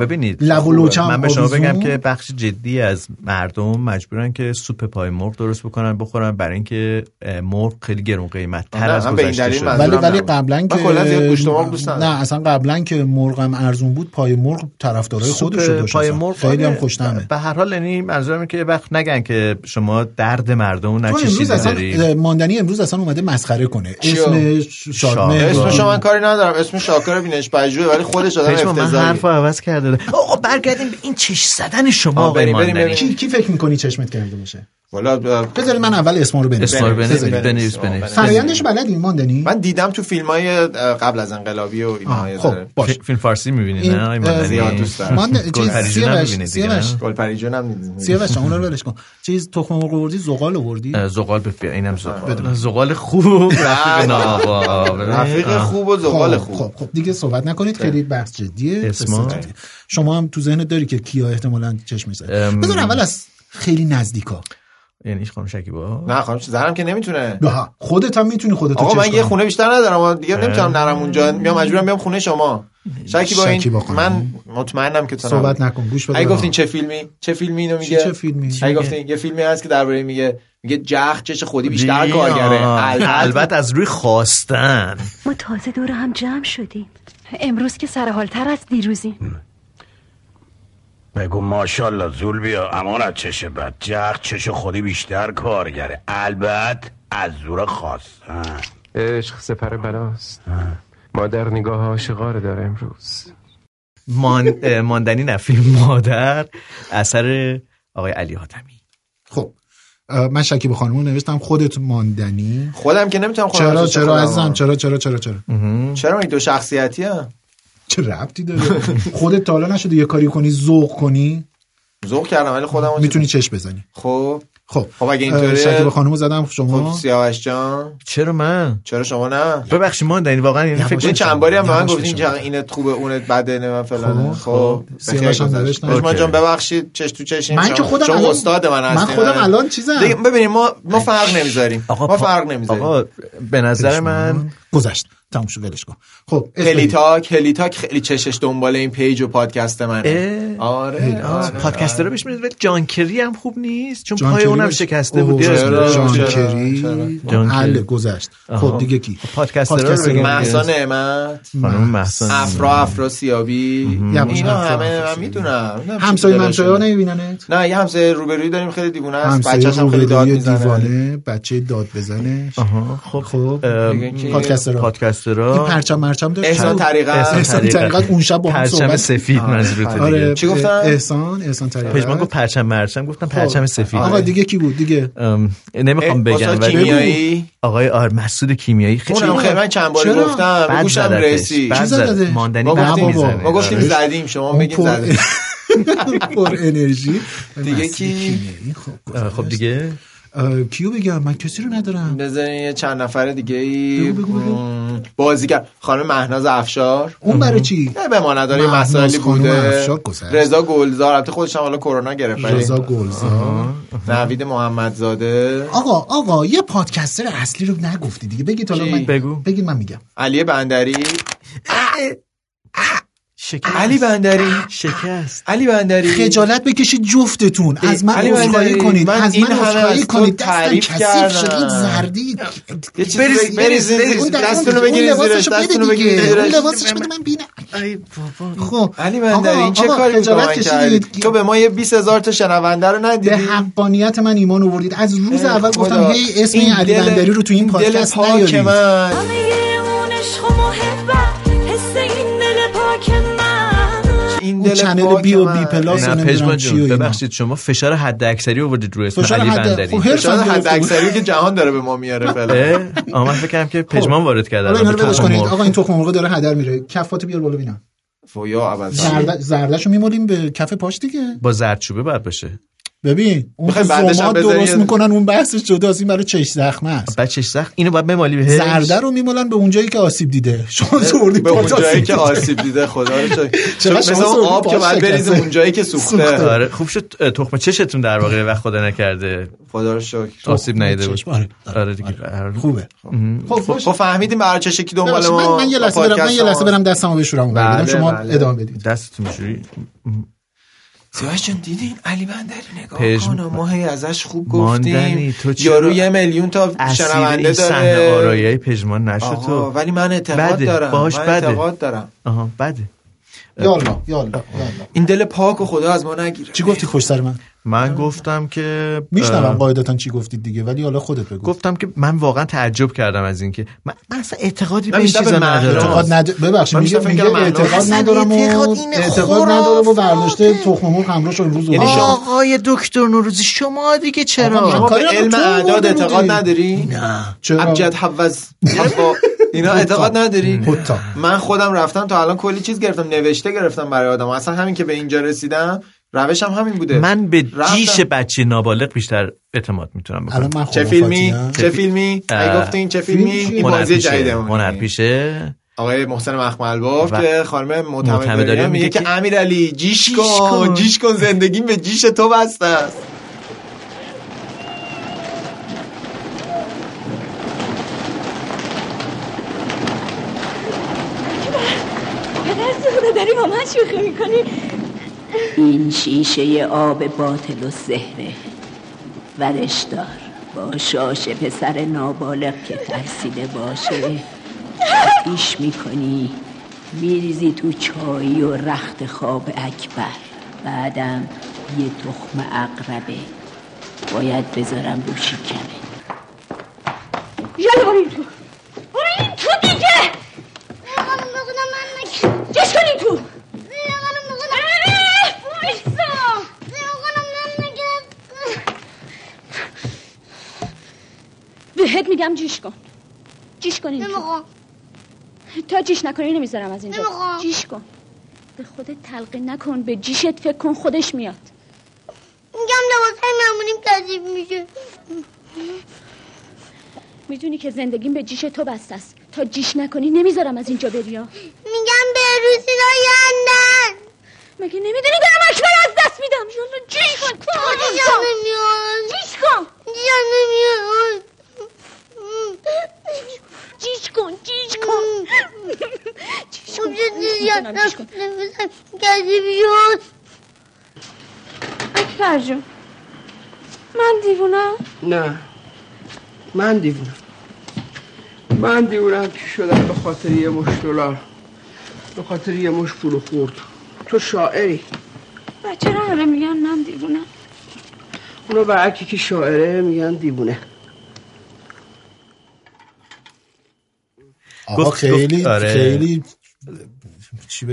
ببینید لب و من به شما. بگم که بخش جدی از مردم مجبورن که سوپ پای مرغ درست بکنن بخورن برای اینکه مرغ خیلی گرون قیمت تر نه، از من به این گذشته دلیل شده ولی ولی. قبلا که کلا زیاد گوشت مرغ دوست ندارم. نه اصلا قبلا که مرغم ارزون بود پای مرغ طرفدارای خودش رو داشت پای. مرغ خیلی هم آره. خوش‌طعمه به هر حال یعنی منظورم که یه وقت نگن که شما درد مردم چیزی اصلا ماندنی امروز اصلا اومده مسخره کنه؟ اسم شادمه اسمشو من کاری ندارم اسم شاکر بینش پژوه ولی خودش آدم پشما عوض کرده. آقا برگردیم به این چش زدن شما بریم، بریم، بریم. کی کی فکر می‌کنی چشمت کرده باشه والا بذار من اول اسما رو بنویسم. اسما رو بنویس، بنویس. فرایندش بلدی ماندنی؟ من دیدم تو فیلم های قبل از انقلابی و اینا خب. باش. فی- فیلم فارسی می‌بینی این، نه ماندنی. من گل چیز سیاوش نمی‌بینی دیگه، نه؟ سیاوش اون رو ولش کن. چیز تخم مرغ آوردی زغال آوردی؟ اه، زغال بفیا اینم زغال. زغال خوب. رفیق آقا رفیق خوب و زغال خب، خوب. خب خب دیگه صحبت نکنید. خیلی. بحث جدیه. شما هم تو ذهنت داری که کیا احتمالاً چشم می‌زنه. بذار اول از خیلی نزدیکا. یعنی خانم شکیبا نه خانم زنم که نمی‌تونه. نه خودت هم می‌تونی خودت آقا من یه. خونه بیشتر ندارم. اما دیگه نمی‌تونم نرم اونجا. میام مجبورم بیام خونه شما. شکی با شکیبا این خانم. من مطمئنم که تو صحبت. نکن گوش بده اگه به گفتین. چه فیلمی؟ چه فیلمی اینو میگه؟ چه فیلمی؟ اگه گفتین یه فیلمی هست که درباره میگه میگه جخ چش خودی بیشتر کارگره. البته از روی خواستن. ما تازه دور هم جمع شدیم. امروز که سرحالتر از دیروزیم. بگو ماشالله زول بیا امان از چش بد. جغ چش خودی بیشتر کارگره. البته از زور خواستن عشق سپر بلاست. مادر نگاه عاشقاره داره امروز. مان... ماندنی نه فیلم مادر اثر آقای علی حاتمی خب من شکیب خانم رو نوشتم خودت ماندنی. خودم که نمی‌تونم خودم چرا چرا عزیزم. چرا چرا چرا چرا؟ چرا این دو شخصیتی هم چه ربطی داره؟ خودت تا حالا نشده یه کاری کنی ذوق کنی؟ ذوق کردم ولی خودم می‌تونی چش بزنی. خب. خب. خب اگه اینطوره شکیب خانم زدم خب شما سیاوش جان. چرا من؟ چرا شما نه؟ ببخشید ما دنی واقعا این فکر چند باری هم به من گفتین. که اینت خوبه اونت بده نه من فلان. خب، خب. سیاوش بخیر هم. نوشتم. اوکی. جان ببخشید چش تو چشیم من که شما- خودم شما الان- استاد من من هستین. خودم. الان چیزم. ببینید ما ما فرق نمی‌ذاریم. ما فرق نمی‌ذاریم. آقا به نظر من گذشت. تموم شد ولش کن خب اسم هلی بدید. تاک هلی تاک خیلی چشش دنبال این پیج و پادکست منه اه. آره آره. پادکستر رو بهش میاد ولی جان کری هم خوب نیست چون پای اونم شکسته بود؟ جان؟ کری حل. گذشت. خب دیگه کی پادکستر رو. محسا نعمت خانم محسن افرا افرا سیابی اینا همه من. می‌دونم همسایه ممسایه ها نمیبیننت نه یه همسایه روبرویی داریم خیلی دیوونه است همسایه بچه‌ش هم خیلی داد روبروی می‌زنه دیوانه بچه داد بزنه خب خب دیگه کی؟ پادکسترها این پرچم مرچم داشت احسان طریقت احسان طریقت اون شب با هم پرچم صحبت سفید منظورت آره. دیگه چی گفتن؟ احسان احسان طریقت پژمان گفت پرچم مرچم گفتم پرچم سفید. آقا دیگه کی بود؟ دیگه. ام، نمی‌خوام بگم ولی کیمیایی؟ آقای آر مسعود کیمیایی. خیلی اونم خیلی من چند چرا؟ گفتم. به گوشم. رسید؟ ماندنی ما گفتیم می‌زنه. ما گفتیم آره. زدیم شما پر- زدیم. پر انرژی. دیگه کی؟ خب خب دیگه. کیو بگم؟ من کسی رو ندارم. بذارین یه چند نفر دیگه ای. بازیگر. خانم مهناز افشار. اون برای چی؟ نه به ما نداره مسائلی بوده. رضا گلزار. البته خودش هم حالا کرونا گرفت رضا گلزار. نوید محمدزاده. آقا آقا یه پادکستر اصلی رو نگفتی دیگه. بگید حالا؟ من بگو. بگید من میگم. علی بندری. شکست. علی بندری. شکست. علی بندری. خجالت بکشید جفتتون. از من علی عذرخواهی بندری، کنید. من از این من عذرخواهی کنید. دستم تعریف کثیف کردم. شد. این زردی. بریز- بریز- دستونو بگیرید زیرش، بده دستونو دیگه. بگیرید اون. لباسش بده من بینم. ای بابا. خب. علی بندری این چه کاری کشیدید. تو به ما یه 20 هزار تا شنونده رو به ندیدی حقانیت من ایمان آوردید. از روز اول. گفتم هی اسم علی بندری رو تو این دل پادکست نیارید. اون چنل بی و. بی پلاس نه پژمان. ببخشید شما فشار حد اکثری آوردید رو اسم فشار علی بندری خب، هم حد. اکثری که جهان داره به ما میاره فعلا اه؟ آه، من فکر کردم که پژمان وارد کرده. آقا این تخم مرغ داره هدر میره کفاتو بیار بالا ببینم فویا عوض زرد زردشو میمالیم به کف پاش دیگه با زردچوبه باید باشه ببین اون بعدش درست می‌کنن اون بحثش جداست این برای چش زخمه است. بچش سخت اینو باید بمالی بهش زرده رو میمالن به اونجایی که آسیب دیده. شما زوردی به اون پاش جایی آسیب که. آسیب دیده خدا رو شکر. چقدر مثل شما اون سوردی آب که پاش باید بریزیم شکسته. اون جایی که سوخته. آره. خوب شد تخم چشتون در واقع وقت خدا نکرده. خدا رو شکر. آسیب نیده بود. چشم، آره. آره. دیگه آره. خوبه. خب خب فهمیدیم برای چه شکلی دنبال ما من, یه لحظه برم من یه لحظه برم دستمو بشورم. بله، بله شما بله. ادامه بدید. دستتون میشوری سیاوش جان دیدین علی بندری نگاه پژم- کن؟ ما هی ازش خوب گفتیم. تو چرا یارو یه میلیون تا شنونده این صحنه داره. آرایه پژمان نشد تو. ولی من اعتقاد بده، دارم باهاش من بده. اعتقاد دارم. آها بده. یالا یالا یالا. این دل پاک و خدا از ما نگیره. چی گفتی پشت سر من؟ من گفتم که میشنوم قاعدتا چی گفتید دیگه ولی حالا خودت بگو گفتم که من واقعا تعجب کردم از اینکه من, من اصلا اعتقادی به این چیزا. ندارم اعتقاد ند... ببخشید میگه میگه اعتقاد ندارم و اعتقاد اعتقاد ندارم و. برداشته تخم مرغ همراه شد امروز یعنی آقای دکتر نوروزی شما دیگه چرا شما کاری به علم اعداد اعتقاد. نداری نه چرا ابجد حوز. اینا اعتقاد نداری. من خودم رفتم تا الان کلی چیز گرفتم نوشته گرفتم برای آدم اصلا همین که به اینجا رسیدم روشم همین بوده من به رفتم. جیش بچه نابالغ بیشتر اعتماد می‌تونم بکنم من چه فیلمی خرافاتیم. چه فیلمی گفتین چه فیلمی؟ این بازی پیشه جدیدمونه. هنر پیشه آقای محسن مخمل باف و- که خانم معتمداریان میگه که که امیرعلی جیش جیش کن. جیش کن زندگیم به جیش تو بسته است پدر داری با من شوخی می‌کنی این شیشه آب باطل و زهره. ورش دار. با شاشه پسر نابالغ که ترسیده باشه. آتیش می‌کنی. میریزی تو چایی و رخت خواب اکبر. بعدم یه تخم اقربه. باید بذارم رو شکمه. یالا برو این تو. برو این تو دیگه. جش کن این تو. آره، وایسا. میگم جیش کن. جیش کن تا جیش نکنی نمی‌ذارم از اینجا. نمی‌خوام. جیش کن. به خودت تلقین نکن به جیشت فکر کن خودش میاد. میگم لباسای معمولیم کثیف میشه. می‌دونی که زندگیم به جیش تو بسته است. تا جیش نکنی نمی‌ذارم از اینجا بری ها. میگم به روسی آیندن مگه نمی‌دونی دارم اکبر از دست میدم؟ جیش کن. جیش کن. جیشم نمیاد جیش کن. جیش کن جیش کن جیش کن. نمیزم کثیف شد اکبر جون من دیوونم نه من دیوونم من دیوونم که شدم به خاطر یه مش دلار به خاطر یه مش پول خورد تو شاعری بچه همه میگن من دیوونم اونو به هر کی که شاعره میگن دیوونه گفت- خیلی گفت- آره. خیلی چی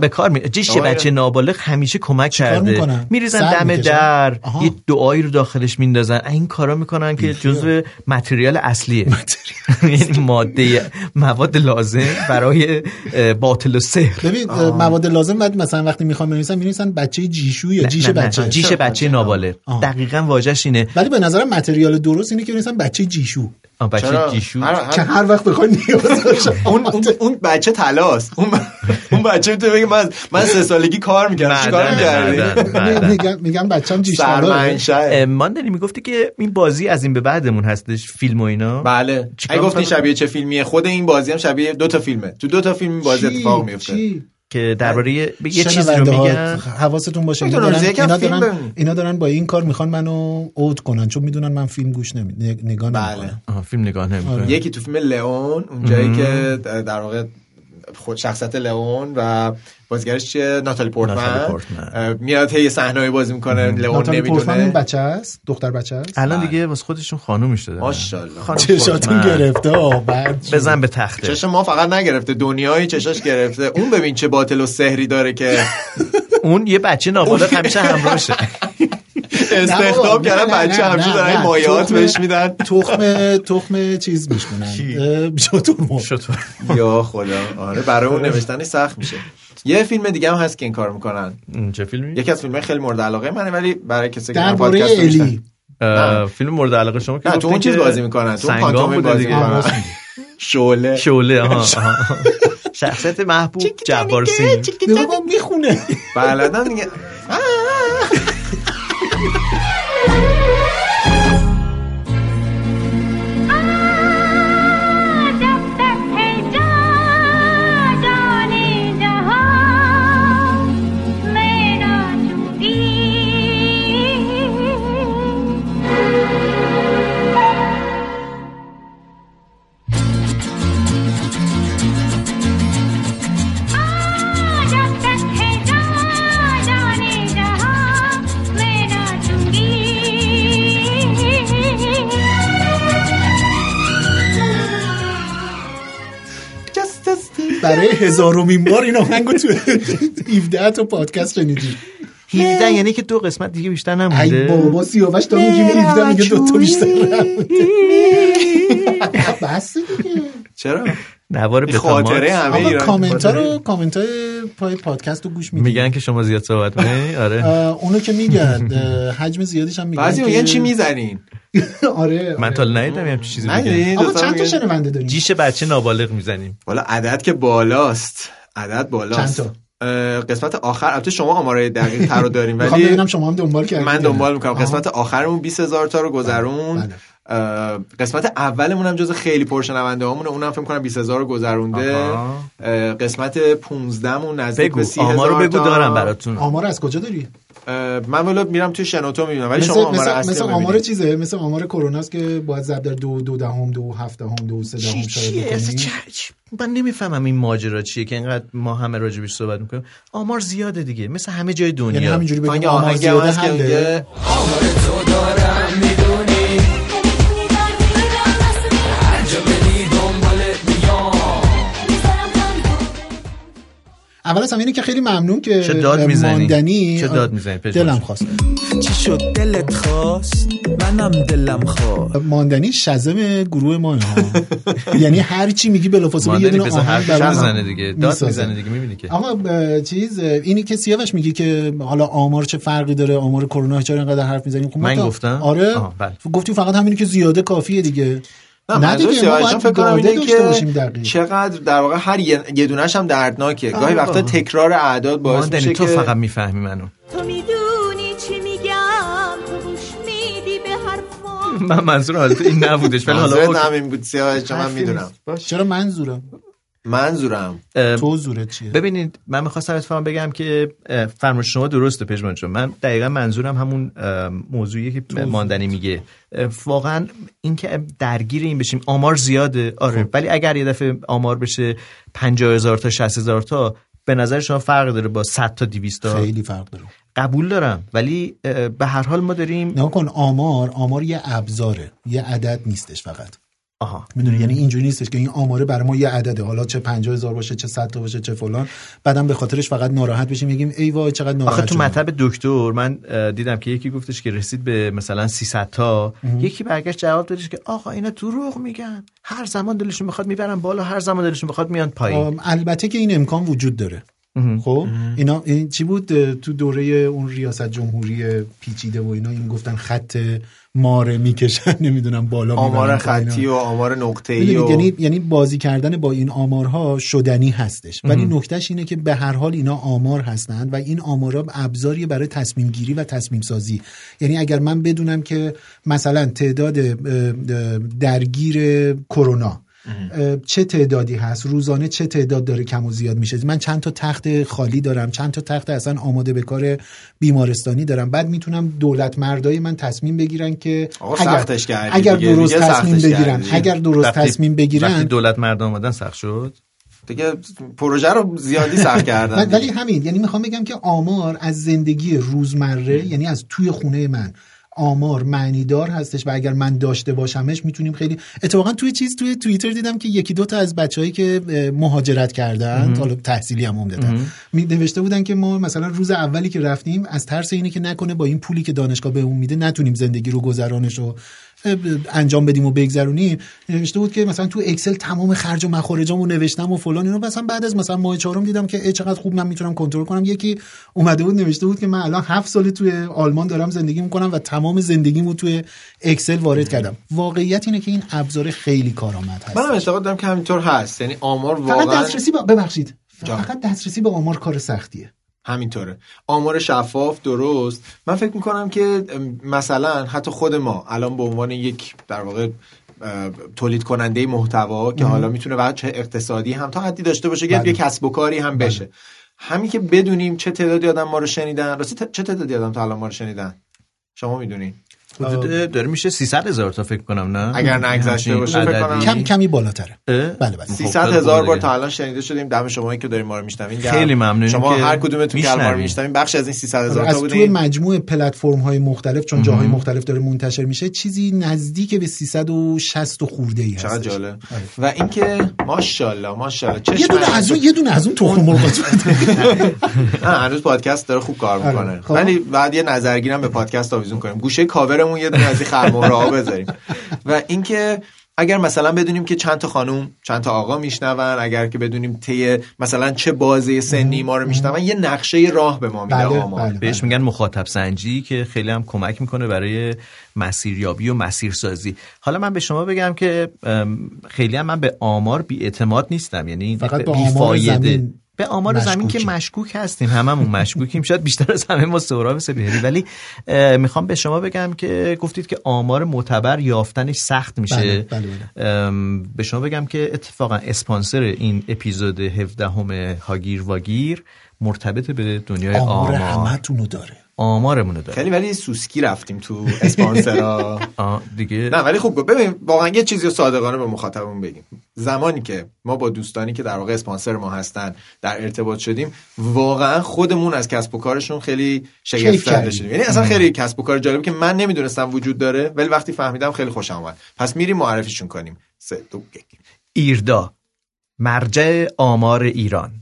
به کار می جیش بچه نابالغ همیشه کمک کرده؟ میریزن دم؟ در آها. یه دعایی رو داخلش میندازن. این کارا می‌کنن که جزو متریال اصلیه. یعنی ماده مواد لازم برای باطل و سحر. ببین مواد لازم بعد مثلا وقتی می‌خوام بنویسن می‌نویسن بچه جیشو یا جیش. بچه. جیش بچه نابالغ. دقیقا واژش اینه. ولی به نظرم متریال درست اینه که بنویسن بچه جیشو. بچه هر- که هر وقت بخوای نیاز باشه اون اون بچه تلاست اون اون بچه می‌تونه بگه من من سه سالگی کار می‌کردم. چیکار می‌کردی؟ بچم جیش طلاه. سرمنشه. ماندنی می‌گفتی که این بازی از این به بعدمون هستش فیلم و اینا. بله. اگه گفتی؟ شبیه چه فیلمیه؟ خود این بازی هم شبیه دو تا فیلمه. تو دو تا فیلم این بازی؟ اتفاق میفته چی؟ که درباره یه یه چیزی رو میگن. حواستون باشه. اینا دارن, اینا, دارن. اینا دارن با این کار می‌خوان منو اوت کنن چون می‌دونن من فیلم گوش نمی نگاه بله. نمی‌کنم. آها، فیلم نگاه نمی‌کنه. یکی تو فیلم لئون اونجایی که در واقع خود شخصیت لئون و بازیگرش چیه؟ ناتالی ناتالی پورتمن. میاد هی صحنه بازی می‌کنه لئون ناتالی این نمی‌دونه بچه است؟ دختر بچه است؟ الان دیگه واسه خودشون خانوم شده ماشاءالله. خانم چشاتون. گرفته؟ بعد؟ بزن به تخته. چشم ما فقط نگرفته دنیای چشاش گرفته. اون ببین چه باطل و سحری داره که. اون یه بچه نابالغ همیشه همراهشه. استخدام کردن بچه همیشه دارن. مایات بهش میدن. تخم تخم چیز میشکنن. شطور یا خدا. آره برای اون نوشتنش سخت میشه. یه فیلم دیگه هم هست که این کار می‌کنن. چه فیلمی؟ یکی از فیلم خیلی مورد علاقه منه ولی برای کسی که پادکست الی. فیلم مورد علاقه شما که نه تو اون چیز بازی می‌کنن تو بوده بازی. می‌کنن. شعله. شعله آها آها. شخصیت محبوب جبار سینگ می‌خونه. بلدن دیگه. برای هزارمین بار این آهنگو تو 17 تا پادکست شنیدی. 17 یعنی که دو قسمت دیگه بیشتر ای نمونده بابا سیاوش تا میگیم 17 میگه دو تا بیشتر نبوده. بس دیگه. چرا؟ نوار این خاطره همه ایران کامنت ها رو کامنت های پای پادکست رو گوش میدی میگن که شما زیاد صحبت می‌کنی؟ آره. اونو که میگن حجم زیادیش هم میگن بعضی میگن چی می‌زنین؟ آره من تا ندیدم یه همچین چیزی؟ میگن. آقا چند تا شنونده داریم؟ جیش بچه نابالغ می‌زنیم. والا عدد که بالاست. عدد بالاست. چند تا؟ قسمت آخر البته شما آمارای دقیق تر رو داریم ولی ببینم شما هم دنبال کردید من دنبال می‌کنم. قسمت آخرمون 20 هزار تا رو گذرون بله. قسمت اولمون هم جز خیلی پرشنونده هامونه اونم فکر کنم 20 هزار رو گذرونده. آها. قسمت 15 مون نزدیک به 30 آمارو هزار بگو. دارم براتون. آمار از کجا داری؟ من والا میرم توی شنوتو می‌بینم ولی مثل شما آمار مثل, اصلی مثل آمار. چیزه؟ مثل آمار کروناست که باید ضرب در دو دو دهم دو هفت دهم دو سه دهم شاید من نمی‌فهمم این ماجرا چیه که اینقدر ما همه راجبش صحبت می‌کنیم. آمار زیاده دیگه مثل همه جای یعنی دنیا همینجوری آهنگ بگیم آمار هم زیاده هست که حله. اول از همه اینه که خیلی ممنون که چه داد می‌زنی؟ ماندنی. چه داد می‌زنی؟ دلم؟ خواست. چی شد؟ دلت خواست؟ منم دلم خواست. ماندنی شزم گروه ما ها. یعنی هر چی میگی بلافاصله یه ماندنی دونه آهنگ بزنه دیگه. داد. می‌زنه دیگه می‌بینی که. آقا ب- چیز اینی که سیاوش میگی که حالا آمار چه فرقی داره؟ آمار کرونا چرا اینقدر حرف می‌زنیم خب من گفتم؟ آره. بله. گفتیم فقط همینی که زیاده کافیه دیگه. نه دیگه ما سیاوش جان باید فکر کنم اینه که دقیق. چقدر در واقع هر یه, دونش هم دردناکه. گاهی. وقتا تکرار اعداد باعث میشه تو که فقط می‌فهمی منو. تو می‌دونی چی میگم؟ تو گوش میدی به حرفام من منظور حالت این نبودش ولی حالا. همین بود سیاوش جان من می‌دونم. چرا منظورم؟ منظورم. تو زورت چیه؟ ببینید من می‌خواستم اتفاقا بگم که فرمایش شما درسته پژمان جان. من دقیقا منظورم همون موضوعی که ماندنی میگه. واقعا اینکه درگیر این بشیم آمار زیاده. آره خب. ولی اگر یه دفعه آمار بشه 50 هزار تا 60 هزار تا به نظر شما فرق داره با 100 تا 200 تا؟ خیلی فرق داره. قبول دارم ولی به هر حال ما داریم نه کن آمار آمار یه ابزاره یه عدد نیستش فقط. آها. می‌دونی یعنی اینجوری نیستش که این آماره برای ما یه عدده. حالا چه 50 هزار باشه چه 100 تا باشه چه فلان. بعدم به خاطرش فقط ناراحت بشیم میگیم ای وای چقدر ناراحت آخه تو. مطب دکتر من دیدم که یکی گفتش که رسید به مثلا 300 تا. یکی برگشت جواب دادش که آقا اینا دروغ میگن. هر زمان دلشون بخواد می‌برن بالا هر زمان دلشون بخواد میان پایین. البته که این امکان وجود داره. خب؟ اینا این چی بود؟ تو دوره اون ریاست جمهوری پیچیده و اینا این گفتن خط ماره می‌کشن نمی‌دونم بالا آمار. خطی و آمار نقطه‌ای می‌دونید، و یعنی یعنی بازی کردن با این آمارها شدنی هستش ولی. نکتهش اینه که به هر حال اینا آمار هستند و این آمارها ابزاری برای تصمیم گیری و تصمیم سازی یعنی اگر من بدونم که مثلا تعداد درگیر کرونا چه تعدادی هست؟ روزانه چه تعداد داره کم و زیاد میشه؟ من چند تا تخت خالی دارم چند تا تخت اصلا آماده به کار بیمارستانی دارم. بعد می‌تونم دولت مردای من تصمیم بگیرن که اگر دیگه، درست دیگه تصمیم سختش بگیرن. اگر درست وقتی- تصمیم وقتی بگیرن دولت مردم آمدن سخت شد؟ دیگه پروژه رو زیادی سخت کردن ولی ولی همین یعنی می‌خوام بگم که آمار از زندگی روزمره یعنی از توی خونه من. آمار معنیدار هستش و اگر من داشته باشمش می‌تونیم خیلی اتفاقا توی چیز توی توییتر دیدم که یکی دو تا از بچههایی که مهاجرت کردن. حالا تحصیلی هم عمدتا. می نوشته بودن که ما مثلا روز اولی که رفتیم از ترس اینه که نکنه با این پولی که دانشگاه بهمون میده نتونیم زندگی رو گذرانش رو اه، انجام بدیم و بگذرونیم نوشته بود که مثلا تو اکسل تمام خرج و مخارجامو نوشتم و فلان اینو مثلا بعد از مثلا ماه چهارم دیدم که چقدر خوب من می‌تونم کنترل کنم. یکی اومده بود نوشته بود که من الان هفت سال توی آلمان دارم زندگی می‌کنم و تمام زندگیمو توی اکسل وارد کردم. واقعیت اینه که این ابزار خیلی کارآمد هست. منم اعتقاد دارم که همینطور هست. یعنی آمار فقط واقعا دسترسی به ببخشید. جان. فقط دسترسی به آمار کار سختیه. همینطوره. آمار شفاف درست. من فکر می‌کنم که مثلا حتی خود ما الان به عنوان یک در واقع تولید کننده محتوا که. حالا می‌تونه بچه اقتصادی هم تا حدی داشته باشه که بله. یه کسب و کاری هم بشه. همین که بدونیم چه تعدادی آدم ما رو شنیدن. راستی چه تعدادی آدم تا الان ما رو شنیدن؟ شما می‌دونین. حدود داره میشه 300 هزار تا فکر کنم نه؟ اگر نگذشته باشه فکر کنم. کم کمی بالاتره؟ بله بله. 300 خب، هزار بار. تا الان شنیده شدیم دم شمایی که داریم ما رو میشنوین. خیلی ممنونیم شما هر کدومتون که الان ما رو میشنوین. بخش از این 300 هزار از تا توی بودین. مجموع پلتفرم های مختلف چون جاهای. مختلف داره منتشر میشه چیزی نزدیک به 360 خورده ای هست چقدر جالب. و اینکه ماشاءالله ماشاءالله چشم یه دونه از اون یه دونه از اون تخم مرغ نه هنوز پادکست داره خوب کار می‌کنه. آره، خب. ولی بعد یه نظرگیرم به پادکست آویزون کنیم. گوشه کاورمون یه دونه از این خرمهره ها بذاریم. و اینکه اگر مثلا بدونیم که چند تا خانم چند تا آقا میشنون اگر که بدونیم طی مثلا چه بازه سنی ما رو میشنون یه نقشه راه به ما میده بله، آمار. بهش میگن مخاطب سنجی که خیلی هم کمک می‌کنه برای مسیریابی و مسیرسازی. حالا من به شما بگم که خیلی هم من به آمار بی اعتماد نیستم. یعنی فقط به. آمار زمین به آمار زمین که. مشکوک هستیم. هممون مشکوکیم. شاید بیشتر از همه ما سهراب سپهری ولی می‌خوام به شما بگم که گفتید که آمار معتبر یافتنش سخت میشه. بله، بله، ام، به شما بگم که اتفاقا اسپانسر این اپیزود 17 همه هاگیر واگیر مرتبط به دنیای آمار آمار. همتونو داره. آمارمونو داره. خیلی ولی سوسکی رفتیم تو اسپانسرا آه، دیگه. نه ولی خوب گفت. ببین واقعا یه چیزی رو صادقانه به مخاطبمون بگیم. زمانی که ما با دوستانی که در واقع اسپانسر ما هستن در ارتباط شدیم واقعا خودمون از کسب و کارشون خیلی شگفت زده. شدیم. یعنی اصلا خیلی کسب و کار جالبی که من نمی‌دونستم وجود داره ولی وقتی فهمیدم خیلی خوشم اومد. پس میریم معرفیشون کنیم. سه دو یک. ایردا. مرجع آمار ایران.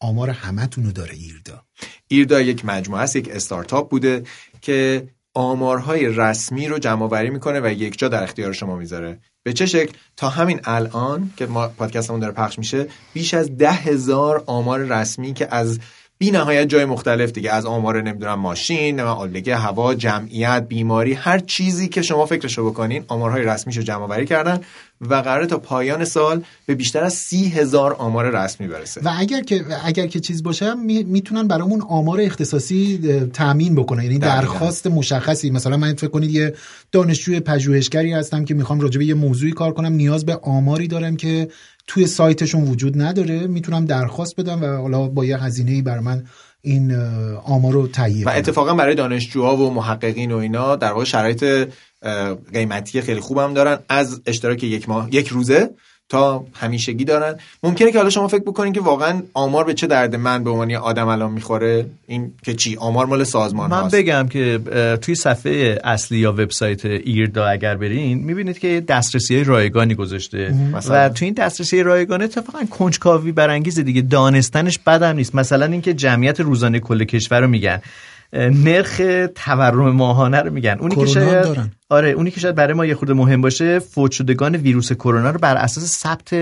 آمار همتون رو داره ایردا. ایردا یک مجموعه است یک استارتاپ بوده که آمارهای رسمی رو جمع آوری می‌کنه و یک جا در اختیار شما می‌ذاره. به چه شکل؟ تا همین الان که ما پادکستمون داره پخش میشه بیش از ده هزار آمار رسمی که از بی نهایت جای مختلف دیگه. از آمار نمی‌دونم ماشین آلودگی هوا جمعیت بیماری هر چیزی که شما فکرشو بکنین آمارهای رسمیشو جمع آوری کردن و قراره تا پایان سال به بیشتر از سی هزار آمار رسمی برسه. و اگر که اگر که چیز باشه می- می‌تونن برامون آمار اختصاصی تامین بکنن. یعنی. درخواست مشخصی. مثلا من فکر کنید یه دانشجوی پژوهشگری هستم که می‌خوام راجع به یه موضوعی کار کنم. نیاز به آماری دارم که توی سایتشون وجود نداره می‌تونم درخواست بدم و حالا با یه هزینه‌ای بر من این آمار رو تهیه و. اتفاقا برای دانشجوها و محققین و اینا در واقع شرایط قیمتی خیلی خوبم دارن از اشتراک یک ماه یک روزه تا همیشگی دارن. ممکنه که حالا شما فکر بکنین که واقعا آمار به چه درد من به عنوان آدم الان می‌خوره؟ این که چی؟ آمار مال سازمان من هاست. بگم که توی صفحه اصلی یا وبسایت ایردا اگر برین می‌بینید که دسترسی رایگانی گذاشته. مثلا؟ و توی این دسترسی رایگان اتفاقا کنجکاوی برانگیزه دیگه. دانستنش بدم نیست. مثلا اینکه جمعیت روزانه کل کشور رو میگن. نرخ تورم ماهانه رو میگن. اونی که شاید دارن. آره اونی که شاید برای ما یه خورده مهم باشه فوت شدگان ویروس کرونا رو بر اساس ثبت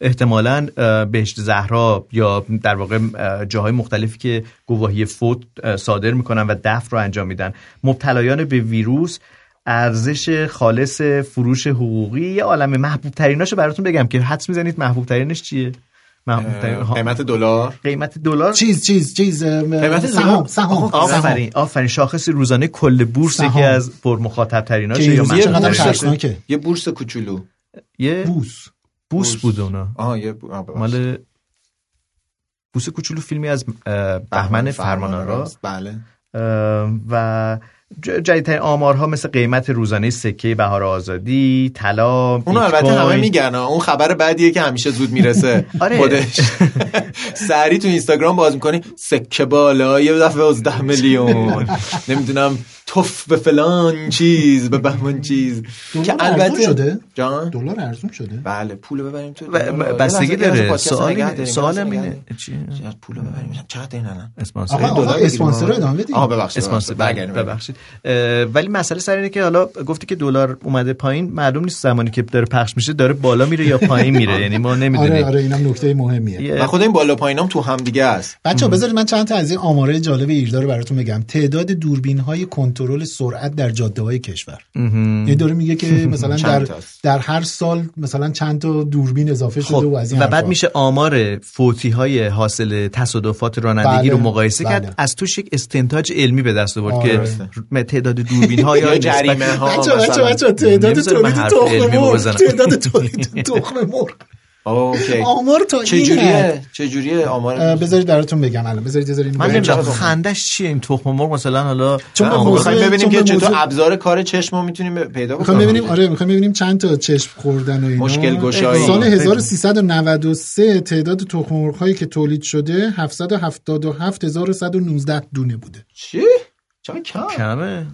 احتمالاً اه، بهشت زهرا یا در واقع اه، جاهای مختلفی که گواهی فوت صادر می‌کنن و دفن رو انجام میدن. مبتلایان به ویروس ارزش خالص فروش حقوقی یه عالم محبوب تریناشو براتون بگم که حدس می‌زنید محبوب ترینش چیه؟ قیمت دلار. قیمت دلار؟ چیز چیز چیز قیمت سهام؟ سهام آفرین آفرین. شاخص روزانه کل بورس. یکی از پر مخاطب تریناشه که یا یه بورس کوچولو. یه بوس بوس بود اونا. آها یه. مال بوس کوچولو فیلمی از بهمن فرمانآرا. است. بله. و جدیدترین آمارها مثل قیمت روزانه سکه بهار آزادی طلا بیت البته همه. میگن. اون خبر بعدیه که همیشه زود می‌رسه آره. خودش سری تو اینستاگرام باز می‌کنی سکه بالا یه دفعه 12 میلیون نمی‌دونم توف به فلان چیز به بهمان چیز. که البته شده؟ جان؟ دلار ارزون شده؟ بله پول ببریم تو. بستگی داره. سوال اینه- نگه چیه؟ داریم. پول ببریم. چقدر این الان؟ اسپانسر. دلار اسپانسر. ادامه بدیم. آها ببخشید اسپانسر. ببخشید. بله،. ببخشید. ولی مسئله سر اینه که حالا گفتی که دلار اومده پایین. معلوم نیست زمانی که داره پخش میشه داره بالا میره یا پایین میره. یعنی ما آره نمی‌دونیم. آره اینم نکته مهمیه. و خود این بالا پایینام تو هم دیگه است. بچه بذارید من چند تا از این آماره جالب ایردا رو براتون بگم. تعداد دوربین های کنترل سرعت در جاده های کشور یعنی داره میگه که مثلا در؟ در هر سال مثلا چند تا دوربین اضافه شده خب و از این و بعد حرفا. میشه آمار فوتی های حاصل تصادفات رانندگی بله، رو مقایسه بله. کرد از توش یک استنتاج علمی به دست آورد آره. که تعداد دوربین ها یا جریمه ها تعداد تولید تخم مرغ. تعداد تولید تخم مرغ اوکی. آمار تا. چجوریه؟ چجوریه آمار بذارید براتون بگم الان. بذارید بذارید من بگم. نمی‌دونم خندش چیه این تخم مرغ؟ مثلا حالا چون می‌خوایم ببینیم که چطور ابزار کار چشم رو می‌تونیم پیدا می‌خوایم بکنیم. ببینیم آره می‌خوایم ببینیم چند تا چشم خوردن و اینا. مشکل گشایی. سال بگو. 1393 تعداد تخم مرغ هایی که تولید شده 777119 دونه بوده. چی؟ چقدر کم؟ کمه.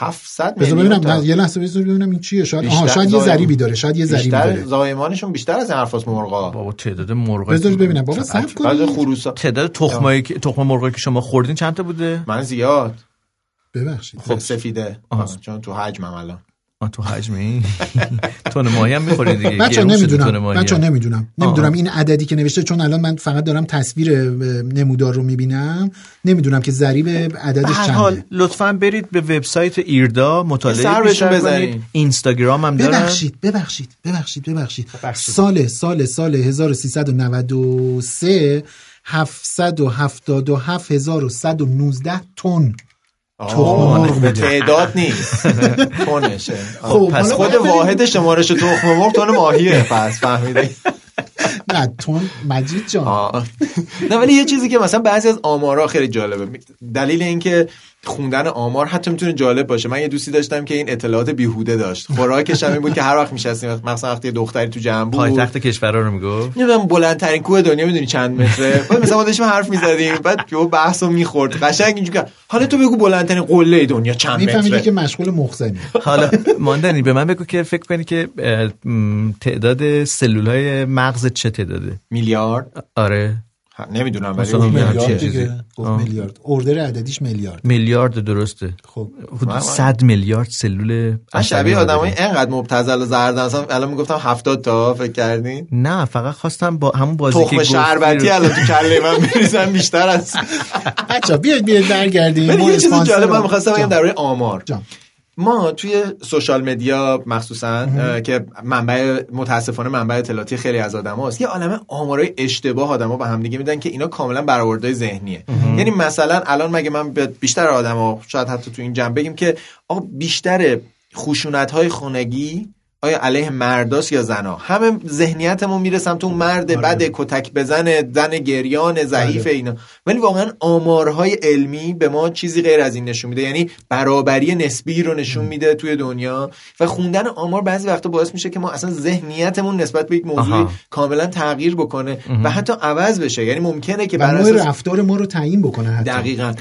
700 بذار میلیون ببینم تا. یه لحظه بذار ببینم این چیه. شاید آها بیشتر شاید یه ذریبی داره شاید یه ذریبی بیشتر داره. زایمانشون بیشتر از این حرفاست مرغا. بابا تعداد مرغ بذارید ببینم. بابا صبر بعد کنید. خروسا تعداد تخمایی که تخم مرغی که شما خوردین چند تا بوده؟ من زیاد. ببخشید. خب. سفیده. آها. چون تو حجمم الان. آه تو حجمی تون ماهی هم می‌خوری دیگه. تن نمی‌دونم. هم. نمی‌دونم. نمی‌دونم. این عددی که نوشته چون الان من فقط دارم تصویر نمودار رو می‌بینم. نمی‌دونم که ضریب به عددش هر حال چنده لطفا برید به وبسایت ایردا مطالعه بزنید. اینستاگرام هم دارن. ببخشید ببخشید ببخشید ببخشید. سال سال سال 1393 777119 تن. تخم بوده تعداد نیست. تونشه. خب، پس خود واحد شمارش تخم مرغ تون ماهیه. پس فهمیده نه تن مجید جان. نه ولی یه چیزی که مثلا بعضی از آمارها خیلی جالبه. دلیل اینکه خوندن آمار حتی می‌تونه جالب باشه. من یه دوستی داشتم که این اطلاعات بیهوده داشت. خوراکش هم این بود که هر وقت میشستیم مثلا وقتی یه دختری تو جمع بود. پایتخت کشورها رو می‌گفت؟ نمی‌دونم بلندترین کوه دنیا می‌دونی چند متره. بعد مثلا ما داشتیم حرف می‌زدیم. بعد یهو بحثو می‌خورد. قشنگ اینجوری که حالا تو بگو بلندترین قله دنیا چند متره. که مشغول مخزنی. حالا ماندنی به من بگو که فکر کنی که تعداد سلول های مغز چه تعداده؟ میلیارد. آره. نمی‌دونم ولی میلیارد. دیگه. گفت آه. میلیارد. اوردر عددیش میلیارد. میلیارد درسته. خب. حدود من- 100 میلیارد سلول من شبیه عصبی آدمای داریم. انقدر مبتذل و زردن اصلا الان می‌گفتم 70 تا فکر کردین نه فقط خواستم با همون بازی که شربتی الان تو کله من میریزن بیشتر از بچا بیاید بیاید برگردیم. ما یه چیز جالب من می‌خواستم بگم. درباره آمار. ما توی سوشال مدیا مخصوصا که منبع متاسفانه منبع اطلاعاتی خیلی از آدماست یه عالمه آمارای اشتباه آدما به هم دیگه میدن که اینا کاملا برآوردهای ذهنیه. یعنی مثلا الان مگه من بیشتر آدما شاید حتی تو این جنب بگیم که آقا بیشتر خشونت های خونگی آیا علیه مرداست یا زنا؟ همه ذهنیتمون میره سمت اون مرد بد کتک بزنه زن گریان ضعیف بله. اینا. ولی واقعا آمارهای علمی به ما چیزی غیر از این نشون میده. یعنی برابری نسبی رو نشون میده توی دنیا و خوندن آمار بعضی وقتا باعث میشه که ما اصلا ذهنیتمون نسبت به یک موضوع. کاملا تغییر بکنه و حتی عوض بشه. یعنی ممکنه که بر اساس رفتار ما رو تعیین بکنه حتی. دقیقاً.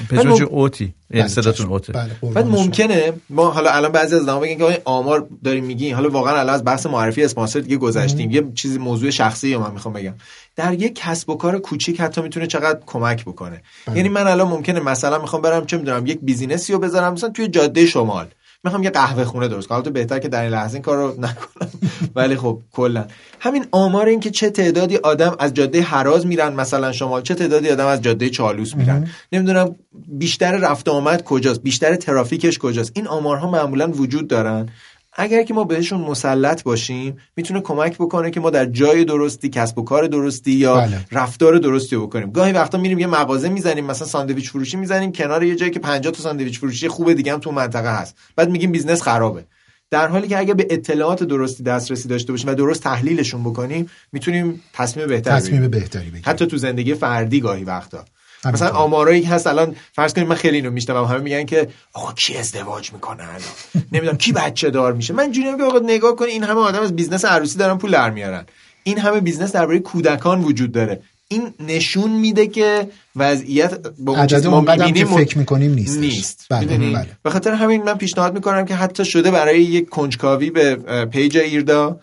اوتی. یعنی بله، صداتون. اوته. بله بعد. ممکنه ما حالا الان بعضی از آدما بگن که آمار داریم میگین. حالا واقعا الان از بحث معرفی اسپانسر دیگه گذشتیم. یه چیزی موضوع شخصی من می‌خوام بگم. در یک کسب و کار کوچیک حتی می‌تونه چقدر کمک بکنه. یعنی من الان ممکنه مثلا می‌خوام برم چه می‌دونم یک بیزینسی رو بذارم مثلا توی جاده شمال. می‌خوام یه قهوه خونه درست کنم. البته بهتر که در این لحظه این کار رو نکنم. ولی خب کلا. همین آمار این که چه تعدادی آدم از جاده هراز میرن مثلا شمال چه تعدادی آدم از جاده چالوس میرن. نمی‌دونم بیشتر رفت آمد کجاست بیشتر ترافیکش کجاست. این آمارها معمولا وجود دارن. اگر که ما بهشون مسلط باشیم می‌تونه کمک بکنه که ما در جای درستی کسب و کار درستی یا بله. رفتار درستی رو بکنیم گاهی وقتا میریم یه مغازه می‌زنیم مثلا ساندویچ فروشی می‌زنیم کنار یه جایی که 50 تا ساندویچ فروشی خوب دیگه هم تو منطقه هست بعد میگیم business خرابه در حالی که اگر به اطلاعات درستی دسترسی داشته باشیم و درست تحلیلشون بکنیم می‌تونیم تصمیم بهتری تصمیم. بهتری بگیریم حتی تو زندگی فردی گاهی وقتا. مثلا آمارایی که هست الان فرض کنید من خیلی اینو میشنوم. همه میگن که آقا کی ازدواج می‌کنه الان؟ نمی‌دونم کی بچه دار میشه. من جوری میگم آقا نگاه کن این همه آدم از business عروسی دارن پول در میارن. این همه business درباره کودکان وجود داره. این نشون میده که وضعیت با اون چیزی ما که می‌بینیم فکر می‌کنیم نیستش. نیست. بله،؟ بله. به خاطر همین من پیشنهاد می‌کنم که حتی شده برای یک کنجکاوی به page ایردا.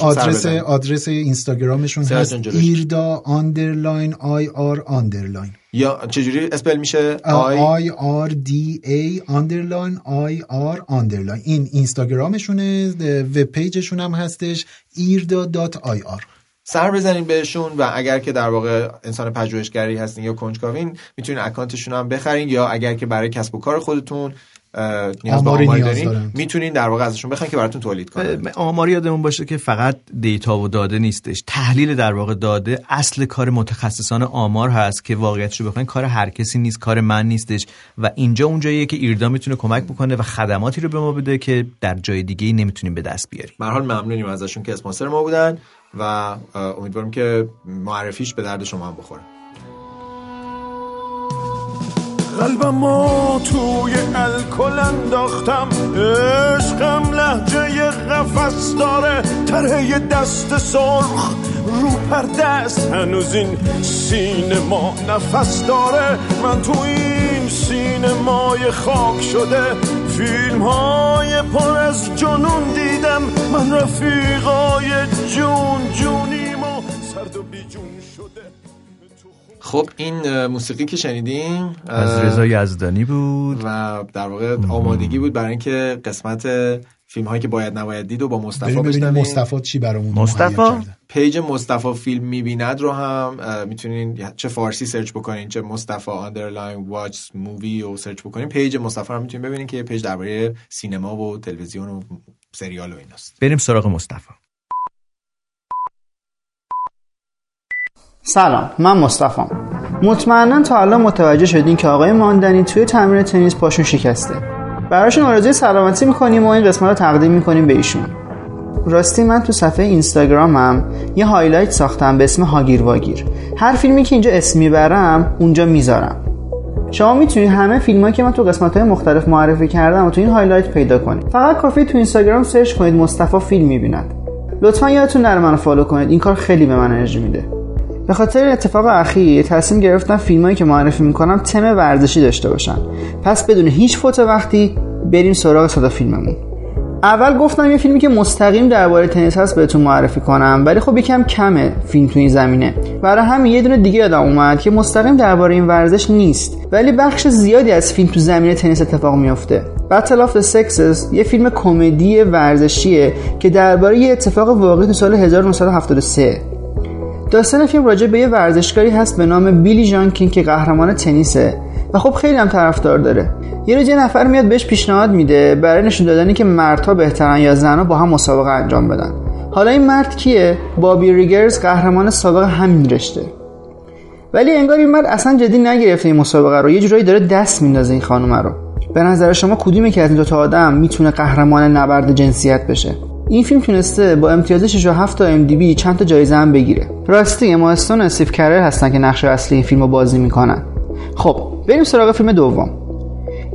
آدرس. آدرس اینستاگرامشون هست. ایردا underline IR underline یا چجوری spell میشه؟ I؟ I R D A underline IR underline این اینستاگرامشونه web page شون هم هستش ایردا dot IR. سر بزنین بهشون و اگر که در واقع انسان پژوهشگری هستین یا کنجکاوین می‌تونین اکانتشون هم بخرین یا اگر که برای کسب و کار خودتون نیاز به آماری دارین؟ دارن. می‌تونین در واقع ازشون بخواین که براتون تولید کنن. آماری یادمون باشه که فقط دیتا و داده نیستش. تحلیل در واقع داده اصل کار متخصصان آمار هست که واقعیتش رو بخواین کار هر کسی نیست کار من نیستش. و اینجا اونجاییه که ایردا می‌تونه کمک بکنه و خدماتی رو به ما بده که در جای دیگه نمی‌تونیم به دست بیاریم. به هر حال ممنونیم ازشون که اسپانسر ما بودن و امیدوارم که معرفیش به درد شما هم بخوره. قلبمو توی الکل انداختم. عشقم لحجه قفس داره. طرح دست سرخ رو پرده است. هنوز این سینما نفس داره. من تو این سینمای خاک شده. فیلم های پر از جنون دیدم. من رفیقای جون جونیم و سرد و بیجون خب این موسیقی که شنیدیم از رضا یزدانی بود. و در واقع آمادگی بود برای اینکه قسمت فیلم هایی که باید نباید دید و با مصطفی بشنویم. مصطفی چی برامون مصطفی؟ page مصطفی فیلم می‌بیند رو هم می‌تونین چه فارسی search بکنین چه مصطفی underline watch movie رو search بکنین. page مصطفی رو هم می‌تونین ببینین که یه page درباره سینما و تلویزیون و سریال و ایناست. بریم سراغ مصطفی. سلام من مصطفیم. مطمئنا تا الان متوجه شدین که آقای ماندنی توی تمرین تنیس پاشون شکسته. براشون آرزوی سلامتی می‌کنیم و این قسمت رو تقدیم می‌کنیم به ایشون. راستی من تو صفحه اینستاگرامم یه highlight ساختم به اسم هاگیر واگیر هر فیلمی که اینجا اسم می‌برم اونجا می‌ذارم. شما می‌تونید همه فیلمایی که من تو قسمت های مختلف معرفی کردم و تو این highlight پیدا کنید. فقط کافیه تو اینستاگرام search کنید مصطفی فیلم می‌بیند. لطفا یادتون نره منو فالو کنید. این کار خیلی به من انرژی میده. به خاطر اتفاق اخیر تصمیم گرفتم فیلمایی که معرفی می‌کنم تم ورزشی داشته باشن. پس بدون هیچ فوت وقتی بریم سراغ صدا فیلممون. اول گفتم یه فیلمی که مستقیم درباره تنیس هست بهتون معرفی کنم ولی خب یکم کمه فیلم تو این زمینه. برای همین یه دونه دیگه یادم اومد که مستقیم درباره این ورزش نیست ولی بخش زیادی از فیلم تو زمین تنیس اتفاق میافته. Battle of the Sexes یه فیلم کمدی ورزشیه که درباره یه اتفاق واقعی تو سال 1973 داستان فیلم راجع به یه ورزشکاری هست به نام بیلی جان کینگ که قهرمان تنیسه. و خب خیلی هم طرفدار داره. یه روز یه نفر میاد بهش پیشنهاد میده برای نشون دادنی که مردها بهترن یا زنها با هم مسابقه انجام بدن. حالا این مرد کیه؟ بابی ریگرز قهرمان سابق همین رشته. ولی انگار این مرد اصلا جدی نگرفته این مسابقه رو. یه جورایی داره دست میندازه این خانومه رو. به نظر شما کدومی که از این دوتا آدم می‌تونه قهرمان نبرد جنسیت بشه؟ این فیلم تونسته با امتیاز 6 تا ام دی بی چند تا جایزه هم بگیره. راستی اما استون و استیو کرر هستن که نقش اصلی این فیلم رو بازی می‌کنن. خب بریم سراغ فیلم دوم.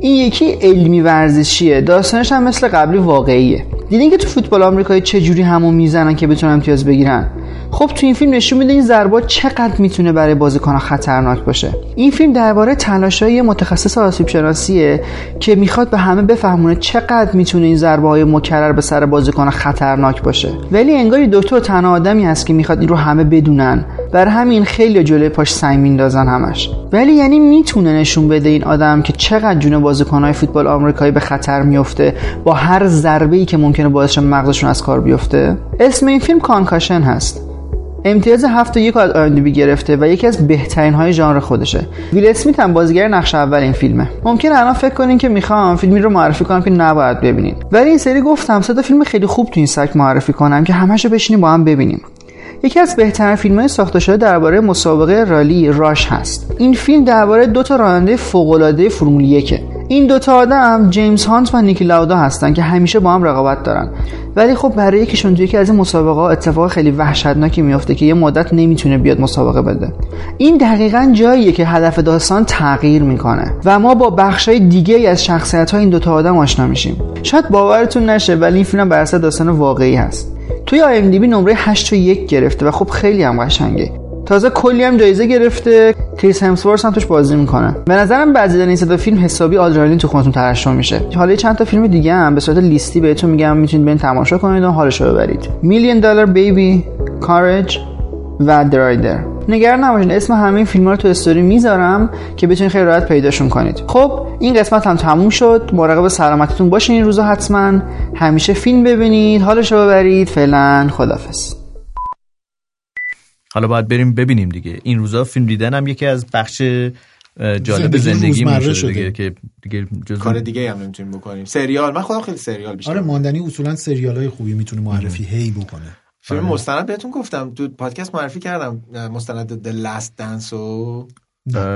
این یکی علمی ورزشیه. داستانش هم مثل قبلی واقعیه. دیدین که تو فوتبال آمریکایی چه جوری همو می‌زنن که بتونن امتیاز بگیرن؟ خب تو این فیلم نشون میده این ضربات چقدر می‌تونه برای بازیکن خطرناک باشه. این فیلم درباره تلاشای متخصص آسیب شناسیه که می‌خواد به همه بفهمونه چقدر می‌تونه این ضربه های مکرر به سر بازیکن خطرناک باشه. ولی انگاری دکتر تنها آدمی هست که می‌خواد این رو همه بدونن. بر همین خیلی جلوی پاش سنگ میندازن همش. ولی یعنی می‌تونه نشون بده این آدم که چقدر جون بازیکنهای فوتبال آمریکایی به خطر میفته با هر ضربه ای که ممکنه باعث مغزشون از کار بیفته. اسم این فیلم کانکاشن هست. امتیاز هفت و یک از آیندبی گرفته و یکی از بهترین های ژانر خودشه. ویل اسمیت هم بازیگر نقش اول این فیلمه. ممکن الان فکر کنین که می‌خوام فیلمی رو معرفی کنم که نباید ببینین. ولی این سری گفتم تا فیلم خیلی خوب تو این سایت معرفی کنم که همشو بشینیم با هم ببینیم. یکی از بهترین فیلم های ساخته شده درباره مسابقه رالی راش هست. این فیلم درباره دو تا راننده فوق‌العاده فرمول یکه. این دوتا آدم جیمز هانت و نیکی لاودا هستن که همیشه با هم رقابت دارن. ولی خب برای یکیشون توی یکی از این مسابقه ها اتفاق خیلی وحشتناکی میفته که یه مدت نمی‌تونه بیاد مسابقه بده. این دقیقا جاییه که هدف داستان تغییر می‌کنه و ما با بخشای دیگه از شخصیت های این دوتا آدم آشنا میشیم. شاید باورتون نشه ولی این فیلم بر اساس داستان واقعی هست. توی آی نمره 8 و 1 گرفته و خب خیلی هم قشنگه. تازه کلی هم جایزه گرفته. کریس همسورث هم توش بازی می‌کنه. به نظرم بعضی این صدا فیلم حسابی آدرنالین تو خونتون ترشح میشه. حالا چند تا فیلم دیگه هم به صورت لیستی بهتون میگم می‌تونید برین تماشا کنید و حالش رو ببرید. میلیون دلار بیبی کارج و درایدر نگران نباشید اسم همه این فیلم رو تو استوری می‌ذارم که بتونید خیلی راحت پیداشون کنید. خب این قسمت هم تموم شد. مراقب سلامتیتون باشین این روزا حتما. همیشه فیلم ببینید حالش رو ببرید. فعلا خدافظ حالا باید بریم ببینیم دیگه. این روزا فیلم دیدن هم یکی از بخش جالب زندگی روزمره شده. دیگه که دیگه کار دیگه هم نمی‌تونیم بکنیم. سریال من خودم خیلی سریال بیشتر آره ماندنی اصولا سریال های خوبی می‌تونه معرفی هی بکنه. فیلم مستند بهتون گفتم. تو پادکست معرفی کردم. مستند The Last Dance و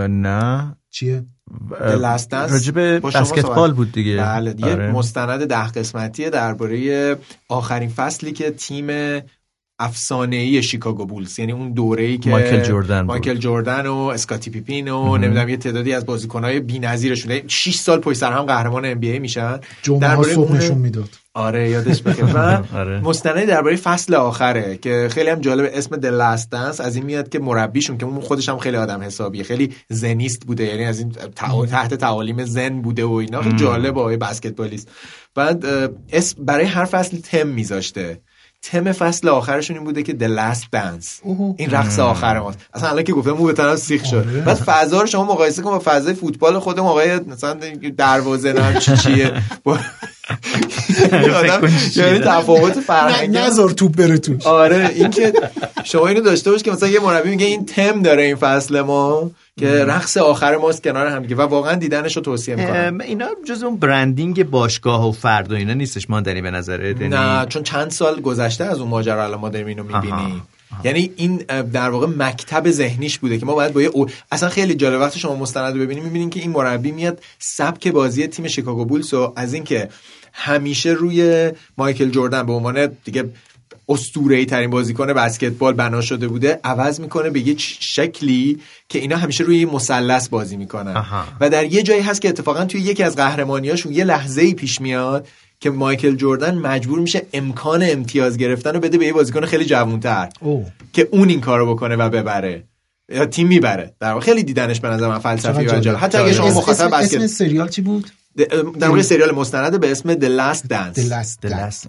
نه. چیه؟ The Last Dance راجب بسکتبال بود دیگه. بله. یه آره. مستند ده قسمتیه درباره آخرین فصلی که تیم افسانه ای شیکاگو بولز. یعنی اون دوره‌ای که مایکل جردن بود. مایکل جردن و اسکاتی پیپین و نمی‌دونم یه تعدادی از بازیکن‌های بی‌نظیرشون. 6 سال پشت سر هم قهرمان ام بی ای میشن. اون- نشون می‌داد. آره یادش بخیر و آره. مستندی درباره فصل آخره که خیلی هم جالب اسم The Last Dance از این میاد که مربیشون که اون خودش هم خیلی آدم حسابیه. خیلی زنیست بوده. یعنی از این تحت تعالیم زن بوده و اینا. خیلی جالب آقای بسکتبالیست. بعد اسم برای هر فصل تم میذاشته. تم فصل آخرشون این بوده که The Last Dance. اوه. این رقص آخر ماست اصلا الان که گفتم مو به طرف سیخ شد. آره. بعد فضا رو شما مقایسه کن با فضای فوتبال خودمون آقای مثلا دروازه نم چی چیه؟ با- آدم کن چی چیه. یعنی تفاوت فرهنگی. نذار توپ بره توش آره این که شما اینو داشته باش که مثلا یه مربی میگه این تم داره این فصل ما. که رقص آخر ماست کنار هم و واقعا دیدنش رو توصیه می‌کنم. اینا جز اون برندینگ باشگاه و فرد و اینا نیستش ماندنی به نظرت؟ یعنی- نه چون چند سال گذشته از اون ماجرا الان ما داریم اینو می‌بینیم. یعنی این در واقع مکتب ذهنیش بوده که ما باید با یه او... اصلا خیلی جالب وقتی شما مستند رو ببینیم می‌بینیم که این مربی میاد سبک بازی تیم شیکاگو بولز رو از اینکه همیشه روی مایکل جردن به عنوان دیگه اسطوره‌ای ترین بازیکن بسکتبال بنا شده بوده عوض می‌کنه به یه شکلی که اینا همیشه روی مثلث بازی می‌کنن. آها. و در یه جایی هست که اتفاقا توی یکی از قهرمانیاشون یه لحظه ای پیش میاد که مایکل جردن مجبور میشه امکان امتیاز گرفتن رو بده به یه بازیکن خیلی جوانتر که اون این کارو بکنه و ببره. یا تیم می‌بره. در واقع خیلی دیدنش به نظر من فلسفی و جالب. حتی اگه شما مخاطب اسم, اسم بسکت سریال چی بود؟ در مورد سریال مستند به اسم The Last Dance. The Last The Dance.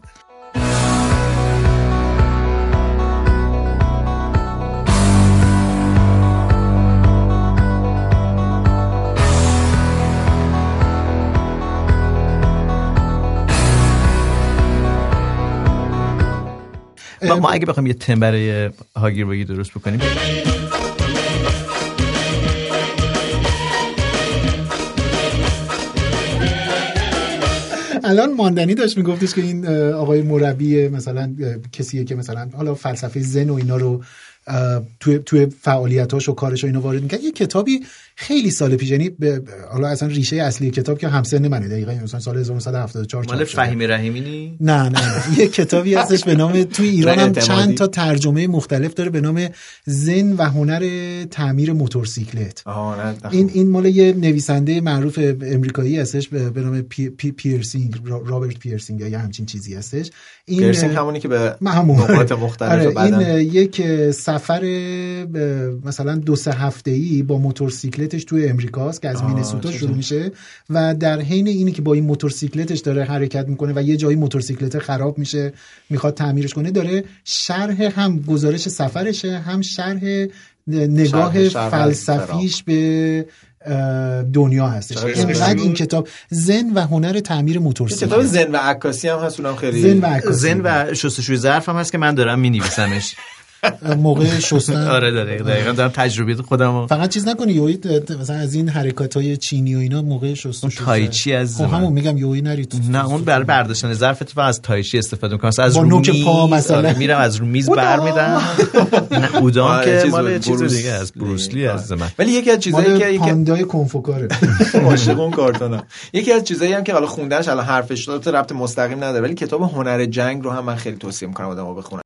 حالا ما اگه بخوایم یه تم برای هاگیر واگیر درست بکنیم. الان ماندنی داشت میگفتش که این آقای مربی مثلا کسیه که مثلا حالا فلسفه زن و اینا رو توی توی فعالیتاش و کارش و اینا وارد می‌کرد. یه کتابی خیلی سال پیش یعنی حالا اصلا ریشه اصلی کتاب که همسن منه. دقیقاً مثلا سال 1974 مال. فهیم رحیمی نی نه نه یه کتابی هستش به نام توی ایران هم. چند تا ترجمه مختلف داره به نام ذن و هنر تعمیر موتورسیکلت. این این مال یه نویسنده معروف امریکایی هستش به نام پی، پی، پیرسینگ را- رابرت پیرسینگ یا همچین چیزی هستش. این پیرسینگ همونی که به نقاط مختلف آره این یک سفر مثلا دو سه هفته ای با موتورسیکلتش توی امریکاست که از مینسوتا شروع. میشه و در حین اینی که با این موتورسیکلتش داره حرکت می‌کنه و یه جایی موتورسیکلت خراب میشه می‌خواد تعمیرش کنه داره شرح هم گزارش سفرشه هم شرح نگاه شرح- شرح فلسفیش به دنیا هستش اینقدر؟ این کتاب زن و هنر تعمیر موتورسیکلت کتاب زن و عکاسی هم هست اونم خیلی زن و عکاسی. زن و شستشوی ظرف هم هست که من دارم مینویسمش موقع شستن. آره داره دقیقا دارم تجربیات خودم فقط چیز نکنی یوهی مثلا از این حرکات های چینی و اینا موقع شستشو اون تایچی از خب همون میگم یوهی نری تو نه اون برای برداشتن. ظرف اتفاق از تایچی استفاده می‌کنم. از با رو پا مثلا. آره، میرم از رو میز بر میدم نه اودام آره، که مال چیز دیگه است بروسلی از من. ولی یکی از چیزایی که یکی پاندای کنفوکاره. عاشق اون کارتونا یکی از چیزایی هم که حالا خوندنش الان حرفش داره ربط مستقیم نداره ولی کتاب هنر جنگ رو هم من خیلی توصیه می‌کنم آدم‌ها بخونن.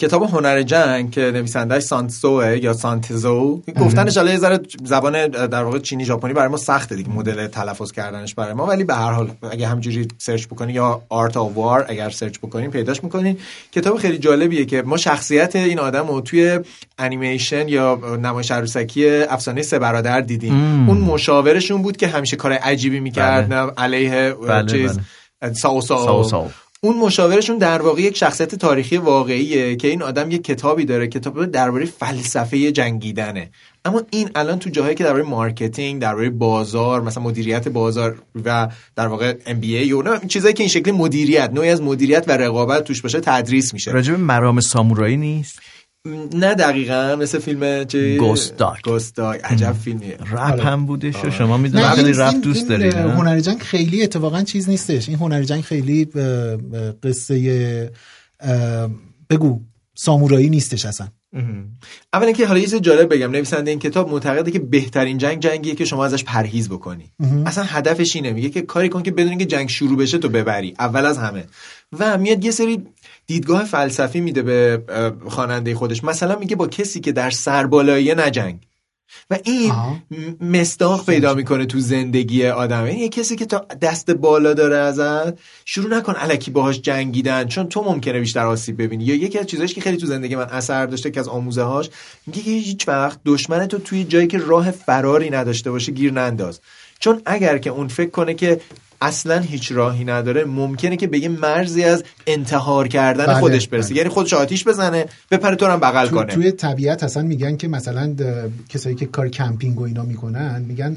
کتاب هنر جنگ که نویسندهش سانتزوه یا سانتزو گفتنش حالا یه ذره زبان در واقع چینی ژاپنی برای ما سخته دیگه مدل تلفظ کردنش برای ما ولی به هر حال اگه همجوری سرچ بکنی یا Art of War اگر سرچ بکنین پیداش می‌کنین کتاب خیلی جالبیه که ما شخصیت این آدم رو توی انیمیشن یا نمایش عروسکی افسانه سه برادر دیدیم مم. اون مشاورشون بود که همیشه کار عجیبی می‌کرد بله. نه علیه بله، چیز ساو ساو. ساو ساو. اون مشاورشون در واقع یک شخصیت تاریخی واقعیه که این آدم یک کتابی داره کتاب درباره فلسفه جنگیدنه. اما این الان تو جاهایی که درباره marketing درباره بازار مثلا مدیریت بازار و در واقع MBA و چیزایی که این شکلی مدیریت نوعی از مدیریت و رقابت توش باشه تدریس میشه. راجب مرام سامورایی نیست؟ نه دقیقا مثل فیلم چه Ghost Dog. Ghost Dog عجب فیلمیه. رپ هم بودش و شما نه می‌دونم این- خیلی رپ دوست دارید؟ هنر جنگ خیلی اتفاقا چیز نیستش. این هنر جنگ خیلی قصه بگو سامورایی نیستش اصلا. اولا اینکه حالا یه چیز جالب بگم. نویسنده این کتاب معتقده که بهترین جنگ جنگیه که شما ازش پرهیز بکنی. اصلا هدفش اینه. میگه که کاری کن که بدونی که جنگ شروع بشه تو ببری. اول از همه. و میاد یه سری دیدگاه فلسفی میده به خواننده خودش. مثلا میگه با کسی که در سربالایی نجنگ. و این م- مصداق پیدا می‌کنه تو زندگی آدم. یعنی یه کسی که تا دست بالا داره ازت شروع نکن الکی باهاش جنگیدن چون تو ممکنه بیشتر آسیب ببینی. یا یکی از چیزاش که خیلی تو زندگی من اثر داشته که از آموزه هاش میگه که هیچ وقت دشمن تو توی جایی که راه فراری نداشته باشه گیر ننداز. چون اگر که اون فکر کنه که اصلا هیچ راهی نداره. ممکنه که به یه مرزی از انتحار کردن بله، خودش برسه. یعنی خودش آتیش بزنه بپره تو هم بغل تو- کنه. توی طبیعت اصلا میگن که مثلا کسایی که کار کمپینگ و اینا می‌کنن میگن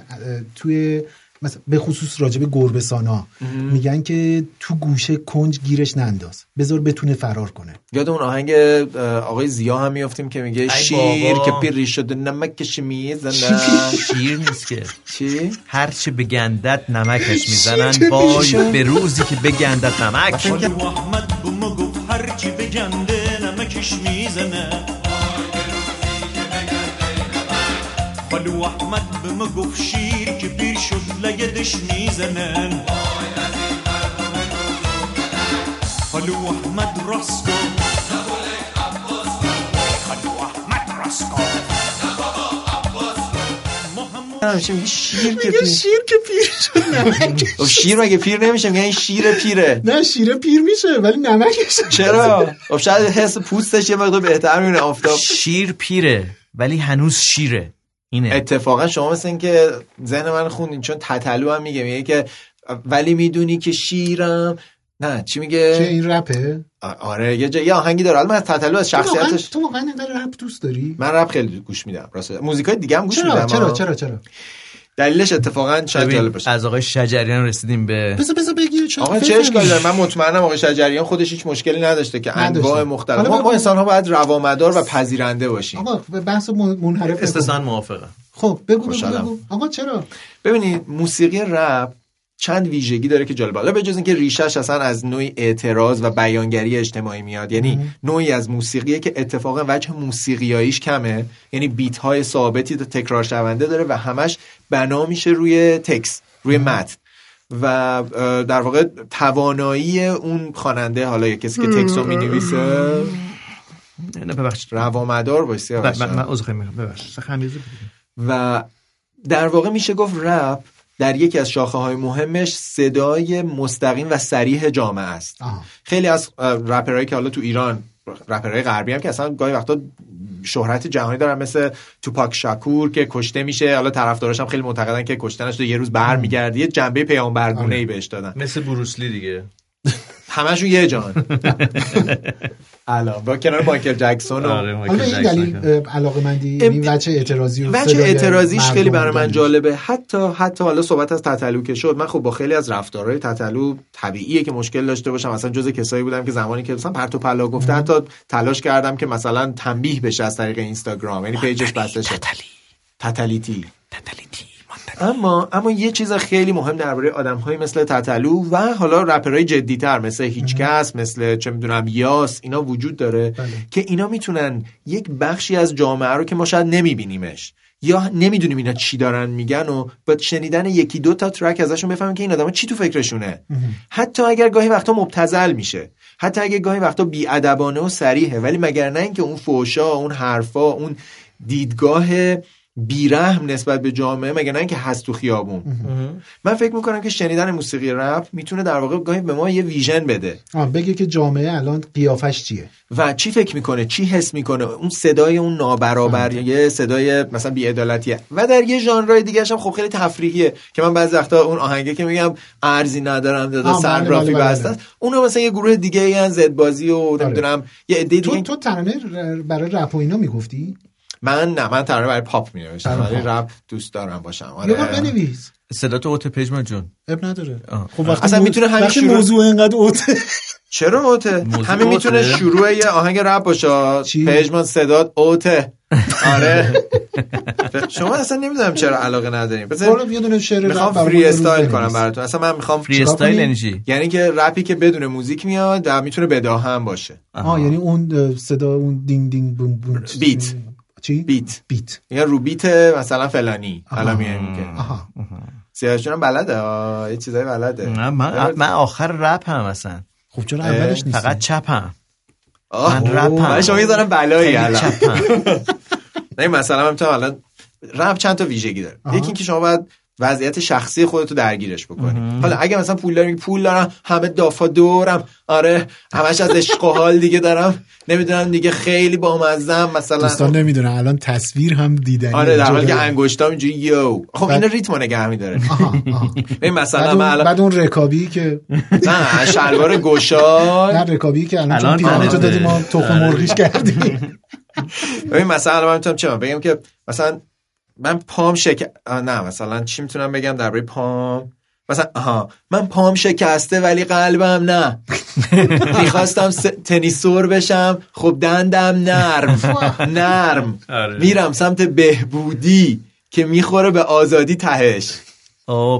توی مثلا به خصوص راجب گربسانا میگن که تو گوشه کنج گیرش ننداز. بذار بتونه فرار کنه. یاد اون آهنگ آقای زیا هم میافتیم که میگه شیر. که پیری شده نمکش می‌زنه شیر نیست که. چی؟ هرچه بگندت نمکش می‌زنن. وای؟ به روزی که بگندت نمک. خالو احمد به ما گفت هرچی بگنده نمکش می‌زنه. خالو احمد به ما گفت لگدش می‌زنن خالو احمد خالو احمد همیشه میگه شیر که پیر شیر که پیر شد؟ نمک خب شیر مگه پیر نمیشه؟ میگه این شیر پیره. نه شیر پیر میشه ولی نمکش. چرا؟ خب شاید حس پوستش یه مقدار بهتر می‌بینه. آفتاب. شیر پیره ولی هنوز شیره. اینه. اتفاقا شما مثل این که ذهن من خوندین چون تتلو هم میگه میگه که ولی می‌دونی که شیرم. نه چی میگه؟ چه این رپه؟ آره یه جا... یه آهنگی داره. حالا من از تتلو از شخصیتش تو واقعا اینقدر رپ دوست داری؟ من رپ خیلی گوش میدم راست. موزیکای دیگه هم گوش چرا؟ میدم چرا. چرا؟ چرا؟ دلیلش اتفاقا شاید جالب باشه از آقای شجریان رسیدیم به بذار بذار بگی آقا چه. اشکالی داره من مطمئنم آقای شجریان خودش هیچ مشکلی نداشته که. انواع مختلف حالا ما, ما انسان ها باید روامدار و پذیرنده باشیم آقا به بحث من- منحرف. استثنا موافقم خب بگو بگو. بگو آقا چرا ببینید موسیقی رپ چند ویژگی داره که جالبه. حالا به جز اینکه ریشش اصلا از نوعی اعتراض و بیانگری اجتماعی میاد یعنی نوعی از موسیقیه که اتفاقا وجه موسیقیاییش کمه یعنی بیت های ثابتی تا تکرار شونده داره و همش بنا میشه روی تکس روی متن. و در واقع توانایی اون خواننده حالا یا کسی که تکس رو می‌نویسه. نه ببخشید. روامدار باشه من من- عذر می‌خوام ببخشید. و در واقع میشه گفت رپ در یکی از شاخه های مهمش صدای مستقیم و سریح جامعه است. خیلی از رپرهایی که حالا تو ایران رپرهای غربی هم که اصلا گاهی وقتا شهرت جهانی دارن مثل توپاک شاکور که کشته میشه. حالا طرفداراش هم خیلی معتقدن که کشتنش رو یه روز برمیگرده. یه جنبه پیامبرگونه ای بهش دادن. مثل بروسلی دیگه. همشون یه جان. الان با کنار مایکل جکسون و آره، حالا این دلیل علاقه مندی این وجه اعتراضی و وجه صدای اعتراضیش خیلی برای من. جالبه. حتی حتی حالا صحبت از تتلو که شد من خب با خیلی از رفتارهای تتلو طبیعیه که مشکل داشته باشم. مثلا جز کسایی بودم که زمانی که مثلا پرت و پلا گفته حتی تلاش کردم که مثلا تنبیه بشه از طریق اینستاگرام یعنی پیجش بسته شد تتلیتی. اما اما یه چیز خیلی مهم درباره آدم‌هایی مثل تتلو و حالا رپرهای جدی‌تر مثل هیچکس مثل چه می‌دونم یاس اینا وجود داره که اینا می‌تونن یک بخشی از جامعه رو که ما شاید نمیبینیمش یا نمی‌دونیم اینا چی دارن میگن و با شنیدن یکی دو تا ترک ازشون بفهمیم که این آدما چی تو فکرشونه. حتی اگر گاهی وقتا مبتذل میشه حتی اگر گاهی وقتا بیادبانه و سریحه ولی مگر نه اینکه اون فوشا اون حرفا اون دیدگاه بیرحم نسبت به جامعه مگر نه اینکه هست تو خیابون. من فکر می‌کنم که شنیدن موسیقی رپ می‌تونه در واقع گاهی به ما یه ویژن بده. بگه که جامعه الان قیافش چیه؟ و چی فکر می‌کنه؟ چی حس می‌کنه؟ اون صدای اون نابرابر یه صدای مثلا بیعدالتیه. و در یه ژانرهای دیگه هم خب خیلی تفریحیه که من بعضی وقتا اون آهنگه که میگم ارزی ندارم دادا آه، بله، سنگرافی بله، بله. بسته اونها مثلا یه گروه دیگه ای زد بازی و نمی‌دونم یه عده تو دیگه. تو ترانه ر- برای رپ و اینا می‌گفتی؟ من نه من ترانه برای پاپ می‌نوشتم برای ولی پاپ. رپ دوست دارم باشم. آره. بنویس. صدا تو out پژمان جون. اب نداره. آه. خب وقتی اصلا می‌تونه همین شروع- موضوع اینقدر out ه چرا out ه همین می‌تونه؟ شروع یه آهنگ رپ باشه. پژمان صدات out ه آره. شما اصلا نمی‌دونم چرا علاقه نداریم برو یه دونه شعر رپ می‌خوام freestyle. کنم براتون. اصلا من می‌خوام freestyle چی؟ یعنی که رپی که بدون موزیک میاد و می‌تونه بداهه هم باشه. آه یعنی اون صدا اون دینگ دینگ بوم بوم بیت چی؟ بیت. بیت. میگن رو بیت مثلا فلانی. حالا میگه آها. سیاوش هم بلده؟ یه چیزای بلده. نه من من آخر رپ هم اصلا. خب چرا اولش نیست فقط چپم من رپم برای شما یه ذره بلایی الان. چپم نه مثلا من الان رپ چند تا ویژگی داره. یکی اینکه شما باید وضعیت شخصی خودتو درگیرش بکنی. حالا اگه مثلا پول دارم پول دارم همه دافا دورم. آره همش از عشق و حال دیگه دارم. نمی‌دونم دیگه خیلی با مثلا. دوستان نمی‌دونن الان تصویر هم دیدنی. آره در حالی که. انگشتام اینجوری یو. خب بعد- این ریتم نگه میداره. ببین مثلا بعد من اون, الان بعد اون رکابی که نه شلوار گشاد. نه رکابی که الان چون الان پیرانه تو تنه. دادی ما تخم آره. مرغیش کردیم. ببین مثلا الان من می‌تونم چه بگم که مثلا من پام شک آه، نه مثلا چی می‌تونم بگم درباره پام؟ مثلا آها من پام شکسته ولی قلبم نه. می‌خواستم س... تنیسور بشم. خب دندم نرم. نرم. آره. میرم سمت بهبودی که می‌خوره به آزادی تهش.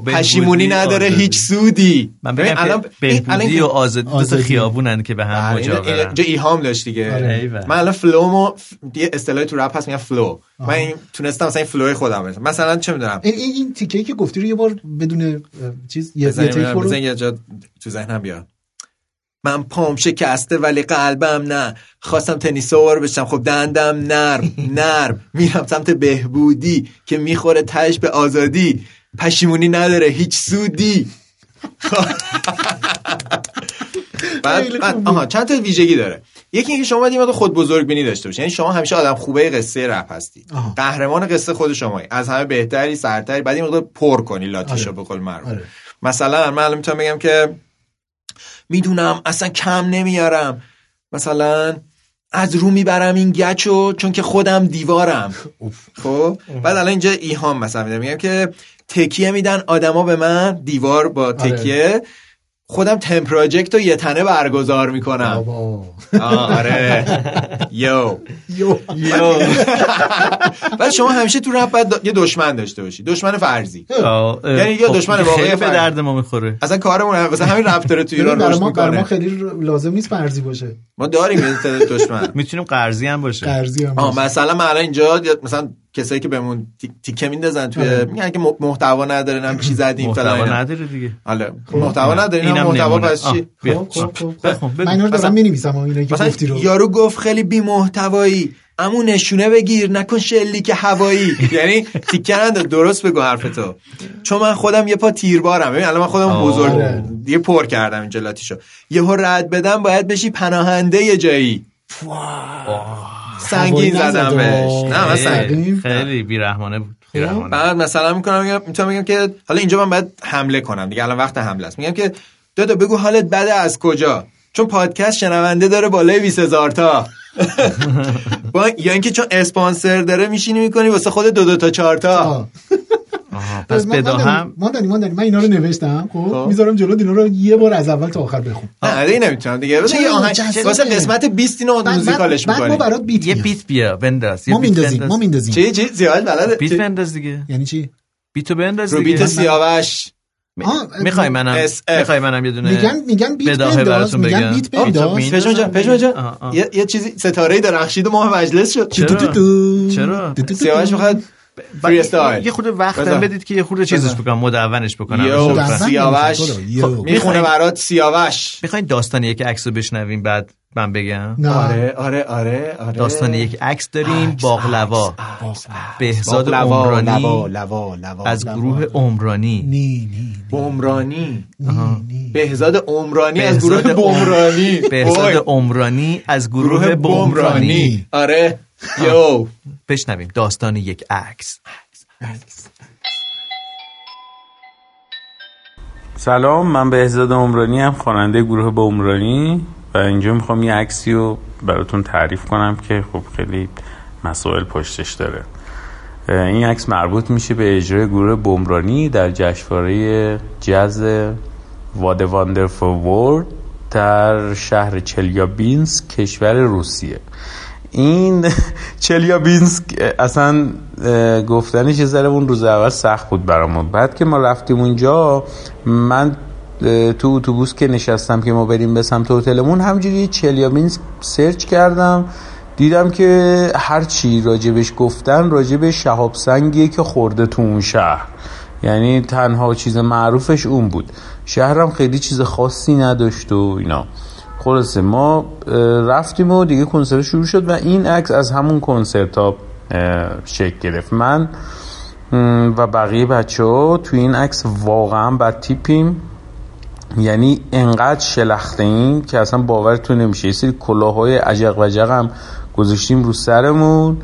پشیمونی نداره آزادی. هیچ سودی. من بگم الان که این- الان بهبودی و آزادی دو تا. خیابونن که به هم بله، مجاورن. اینجا ایهام داشت دیگه. آره. ایول. من الان flow مو ف- یه اصطلاحی تو رپ هست میگن flow من این تونستم مثلا این flow خودم بشم مثلا چه می‌دونم؟ این این این تیکه که گفتی رو یه بار بدون چیز یه تیک بزن برو. یه جا تو ذهنم بیاد. من پام شکسته ولی قلبم نه. خواستم تنیسور بشم خب دندم نرم. نرم. میرم سمت بهبودی که می‌خوره تش به آزادی. پشیمونی نداره هیچ سودی. بعد, بعد. آها چند تا ویژگی داره. یکی اینکه شما باید یه خود بزرگ بینی داشته باشی. یعنی شما همیشه آدم خوبه قصه رپ هستی. آها. قهرمان قصه خود شمایی. از همه بهتری سرتری بعد این مقدار پر کنی لاتیشو آره. به قول معروف آره. مثلا من الان می‌تونم بگم که می‌دونم اصلا کم نمیارم. مثلا از رو می‌برم این گچو چون که خودم دیوارم. خب؟ بعد الان اینجا ایهام مثلا میدم. میگم که تکیه میدن آدما به من دیوار با تکیه. خودم تم پراجکت رو یه تنه برگزار می‌کنم. آره. یو. یو. بعد شما همیشه تو رپ باید یه دشمن داشته باشی. دشمن فرضی. یعنی یا خب، دشمن واقعی به. درد ما می‌خوره. اصلا کارمون واسه همین رپ داره تو ایران برای رشد ما می‌کنه. خیلی لازم نیست فرضی باشه. ما داریم یه دشمن. می‌تونیم قرضی هم باشه. قرضی هم. مثلا من الان اینجا مثلا کسایی که بهمون تی- تیکه میندازن توی آره. میگن که محتوا نداره هم چی زدیم محتوا فلان اینا. نداره دیگه حالا محتوا نداره اینم محتوا. پس چی. خب خب خب. من اینا دارم می‌نویسم اینایی که گفتی رو یارو گفت خیلی بی محتوایی امو نشونه بگیر نکن شلیک هوایی یعنی تیکه نداره درست بگو حرفتو چون من خودم یه پا تیربارم ببین الان من خودم. بزرگ. دیگه پر کردم این جلاتیشو یهو رد بدم باید بشی پناهنده یه جایی سنگین زدم. بهش نه من سنگین خیلی بیرحمانه بود بیرحمانه. بعد مثلا می‌کنم میگم می‌تونم میگم که حالا اینجا من باید حمله کنم دیگه الان وقت حمله است میگم که دادا بگو حالت بده از کجا چون پادکست شنونده داره بالای 20000 تا. با یا اینکه چون اسپانسر داره میشینی می‌کنی واسه خود دو دو تا چهار تا. پس من- من بدا هم. ما داریم ما داریم من اینا رو نوشتم خب؟ خب. می‌ذارم جلو اینا رو یه بار از اول تا آخر بخون. نه دیگه نمی‌تونم دیگه. واسه آهنگ. واسه قسمت 20 اینو موزیکالش بعد ما می‌کنی برات بیت یه. بیت بیا بنداز. یه ما بیت میندازیم بنداز. ما میندازیم. چی؟ چی؟ زیاد بلده. بیت؟ بنداز دیگه. یعنی چی؟ بیتو بنداز رو بیت سیاوش. می‌خوای منم. می‌خوای منم یه دونه میگن میگن بیت بنداز براتون میگن بیت بنداز پژمان جان پژمان جان. یه چیزی ستاره درخشید و ماه مجلس شد چرا؟ چرا؟ سیاوش می‌خواد فری استایل یه خورده وقتم بذار. بدید که یه خورده چیزش. بکنم مدونش بکنم. یو سیاوش. یو. خب، می‌خونه برات سیاوش. می‌خواین داستان یک عکس رو بشنویم بعد من بگم؟ نه. آره آره آره آره. داستان یک عکس داریم باقلوا. بهزاد باقلوا، لوا عمرانی لوا لوا. از گروه عمرانی. نی نی بمرانی بهزاد عمرانی از گروه بمرانی بهزاد. عمرانی از گروه بمرانی. آره. یو. بشنویم. داستان یک عکس. سلام من بهزاد عمرانی هم خواننده گروه بمرانی و اینجا می‌خوام یه عکسی رو براتون تعریف کنم که خب خیلی مسائل پشتش داره. این عکس مربوط میشه به اجرای گروه بمرانی در جشنواره جز واد واندرفول ورد در شهر چلیابینسک کشور روسیه. این چلیابینسک اصلا اه، گفتنش یه ذره اون روز اول سخت بود برامون بعد که ما رفتیم اونجا من تو اتوبوس که نشستم که ما بریم به سمت هتلمون همجوری چلیابینسک سرچ کردم. دیدم که هر چی راجبش گفتن راجب شهاب سنگیه که خورده تو اون شهر. یعنی تنها چیز معروفش اون بود. شهرم خیلی چیز خاصی نداشت و اینا. خلاصه ما رفتیم و دیگه کنسرت شروع شد و این عکس از همون کنسرت ها شکل گرفت. من و بقیه بچه ها توی این عکس واقعا بد تیپیم یعنی انقدر شلخته این که اصلا باورتون نمیشه. یه سری کلاهای عجق و جق هم گذاشتیم رو سرمون.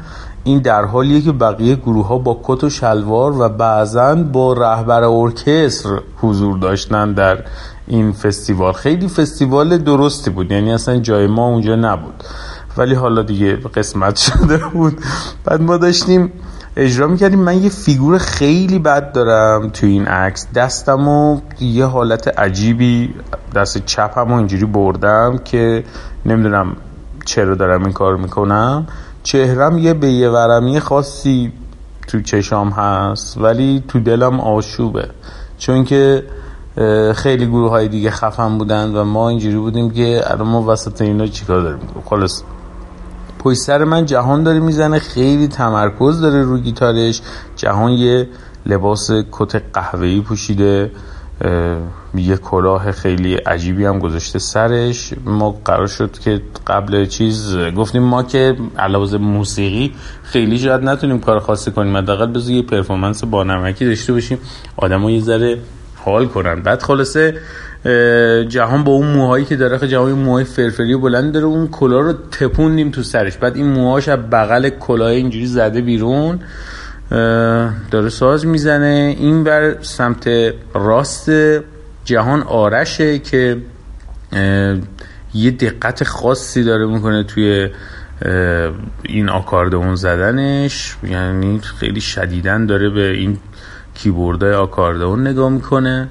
این در حالیه که بقیه گروه ها با کت و شلوار و بعضا با رهبر ارکستر حضور داشتن در این فستیوال. خیلی فستیوال درستی بود. یعنی اصلا جای ما اونجا نبود. ولی حالا دیگه قسمت شده بود. بعد ما داشتیم اجرا می‌کردیم. من یه فیگور خیلی بد دارم تو این عکس. دستم و یه حالت عجیبی دست چپم اینجوری بردم که نمی‌دونم چرا دارم این کار می‌کنم. چهرم یه به یه ورمی خاصی تو چشام هست ولی تو دلم آشوبه. چون که خیلی گروه های دیگه خفن بودن و ما اینجوری بودیم که الان ما وسط اینا چیکار داریم؟ خلاص. پشت سر من جهان داره می‌زنه خیلی تمرکز داره رو گیتارش. جهان یه لباس کت قهوه‌ای پوشیده یه کلاه خیلی عجیبی هم گذاشته سرش. ما قرار شد که قبل چیز گفتیم ما که علاوه موسیقی خیلی شاید نتونیم کار خاصی کنیم. حداقل بذار یه پرفورمنس بانمکی داشته باشیم. آدما یه ذره حال کنن. بعد خلاصه جهان با اون موهایی که داره جهان موهای فرفری و بلند داره اون کلاه رو تپوندیم تو سرش. بعد این موهاش از بغل کلاه اینجوری زده بیرون. داره ساز می‌زنه. این بر سمت راست جهان آرشه که یه دقت خاصی داره می‌کنه توی این آکاردئون زدنش. یعنی خیلی شدیدن داره به این کیبوردهای آکاردئون نگاه می‌کنه.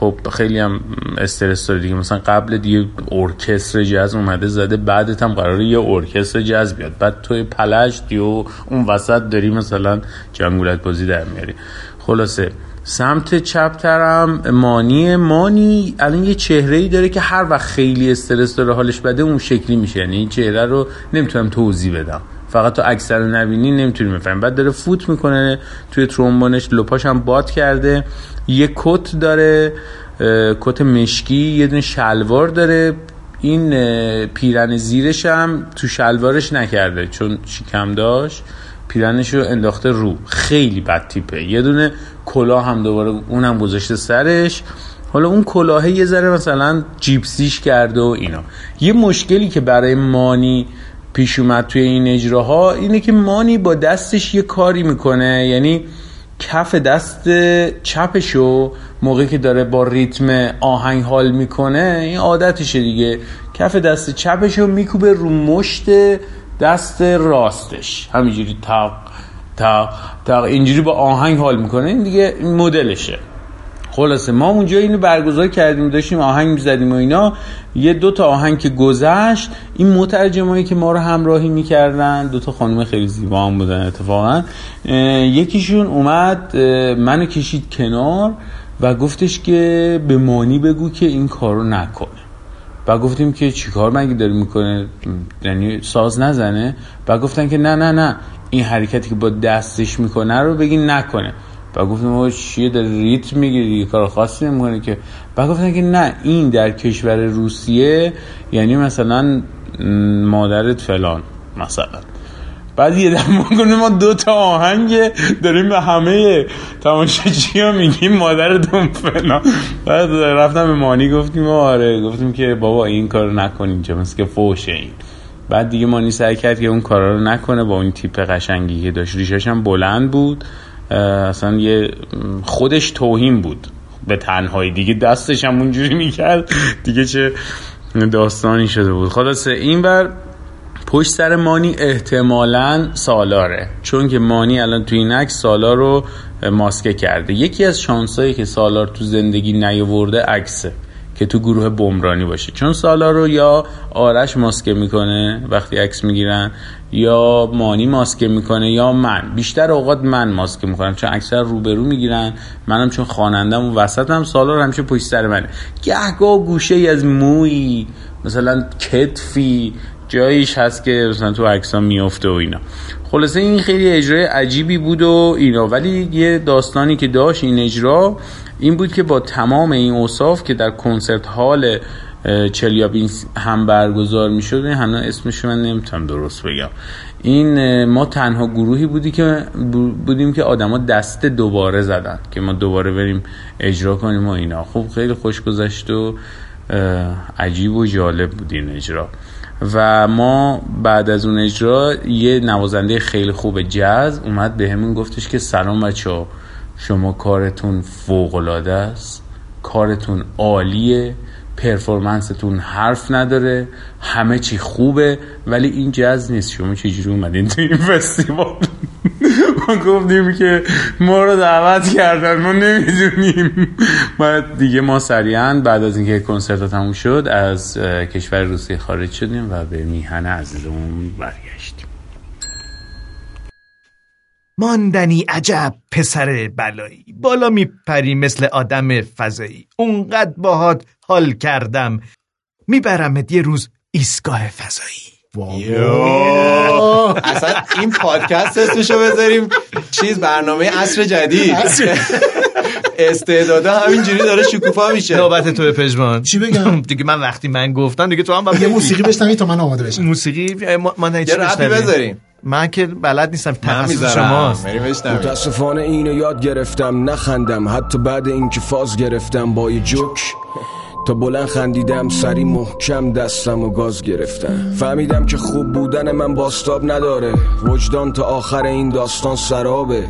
خب خیلی هم استرس داره دیگه. مثلا قبل دیگه ارکستر جاز اومده زده بعدت هم قراره یه ارکستر جاز بیاد. بعد توی پلشتی و اون وسط داری مثلا جنگولت بازی در میاری. خلاصه سمت چپ ترم مانی مانی الان یه چهره ای داره که هر وقت خیلی استرس داره حالش بده اون شکلی میشه. یعنی این چهره رو نمی‌تونم توضیح بدم. فقط تو اکثر نبینی نمی‌تونی بفهمی. بعد داره فوت می‌کنه توی ترومبونش لپاش هم باد کرده. یه کت داره کت مشکی یه دونه شلوار داره. این پیرن زیرش هم تو شلوارش نکرده چون شکم داشت. پیرنش رو انداخته رو. خیلی بد تیپه. یه دونه کلاه هم دوباره اونم گذاشته سرش. حالا اون کلاه یه ذره مثلا جیپسیش کرده و اینا. یه مشکلی که برای مانی پیش اومد توی این اجراها اینه که مانی با دستش یه کاری می‌کنه یعنی کف دست چپشو موقعی که داره با ریتم آهنگ حال می‌کنه این عادتشه دیگه. کف دست چپشو میکوبه رو مشت دست راستش. همینجوری تق تق تق اینجوری با آهنگ حال می‌کنه. این دیگه مدلشه. خلاصه ما اونجا اینو برگزار کردیم داشتیم آهنگ می‌زدیم و اینا. یه دو تا آهنگ که گذشت این مترجمایی که ما رو همراهی می‌کردن دو تا خانم خیلی زیبا هم بودن اتفاقا. یکیشون اومد منو کشید کنار و گفتش که به مانی بگو که این کارو نکنه. و گفتیم که چیکار مگه داره می‌کنه؟ یعنی ساز نزنه. و گفتن که نه نه نه این حرکتی که با دستش می‌کنه رو بگی نکنه. و گفتیم آقا چیه داره ریتم می‌گیره دیگه کار خاصی نمی‌کنه که؟ و گفتن که نه این در کشور روسیه یعنی مثلا مادرت فلان مثلا. بعد یه دفعه ما دو تا آهنگ داریم به همه تماشاچی ها میگیم مادرتون فلان. بعد رفتم به مانی گفتیم آره گفتیم که بابا این کار نکنیم چه مثل که فوشه این. بعد دیگه مانی سعی کرد که اون کارا رو نکنه با اون تیپ قشنگی که داشت. ریشاش هم بلند بود. اصلا یه خودش توهین بود. به تنهایی. دیگه دستش هم اونجوری می‌کرد. دیگه چه داستانی شده بود. خلاصه این بر پشت سر مانی احتمالا سالاره. چون که مانی الان توی این عکس سالار رو ماسکه کرده. یکی از شانسایی که سالار تو زندگی نیاورده عکسه. که تو گروه بمرانی باشه چون سالار رو یا آرش ماسکه می‌کنه وقتی عکس می‌گیرن یا مانی ماسکه می‌کنه یا من. بیشتر اوقات من ماسکه می‌کنم چون اکثر روبرو می‌گیرن. منم چون خوانندم و وسطم سالار همیشه پشت سر منه. گهگاه گوشه ای از موی مثلا کتفی جاییش هست که مثلا تو عکسا میفته و اینا. خلاصه این خیلی اجرای عجیبی بود و اینا. ولی یه داستانی که داشت این اجرا این بود که با تمام این اوصاف که در کنسرت هال اه، چلیابینس هم برگزار می شد هنوز اسمش من نمی‌تونم درست بگم. این ما تنها گروهی بودی که بودیم که آدما دست دوباره زدن که ما دوباره بریم اجرا کنیم و اینا. خب خیلی خوش گذشت و عجیب و جالب بود این اجرا. و ما بعد از اون اجرا یه نوازنده خیلی خوب جاز اومد به همون گفتش که سلام بچه شما کارتون فوق العاده است. کارتون عالیه. پرفورمنستون حرف نداره. همه چی خوبه. ولی این جاز نیست. شما چجوری اومدین تو این فستیوال؟ ما گفتیم که ما رو دعوت کردن. ما نمی‌دونیم. بعد دیگه ما سریعا بعد از اینکه کنسرت تموم شد از کشور روسیه خارج شدیم و به میهن عزیزمون برگشتیم. ماندنی عجب پسر بلایی. بالا میپری مثل آدم فضایی. اونقدر باهات حال کردم. میبرمت یه روز ایستگاه فضایی. اصلا این پادکست اسمشو بذاریم. چیز برنامه عصر جدید. استعدادا همینجوری داره شکوفا میشه. نوبت تو پژمان. چی بگم؟ دیگه من وقتی من گفتم دیگه تو هم یه. موسیقی بشنوی تا من آماده بشم. موسیقی؟ ما نه چی؟ بذاریم. من که بلد نیستم تخصص شماست. بریم بشنویم متاسفانه اینو یاد گرفتم نخندم حتی بعد اینکه فاز گرفتم با یه جوک. تا بلند خندیدم سری محکم دستم و گاز گرفتم. فهمیدم که خوب بودن من باستاب نداره. وجدان تا آخر این داستان سرابه.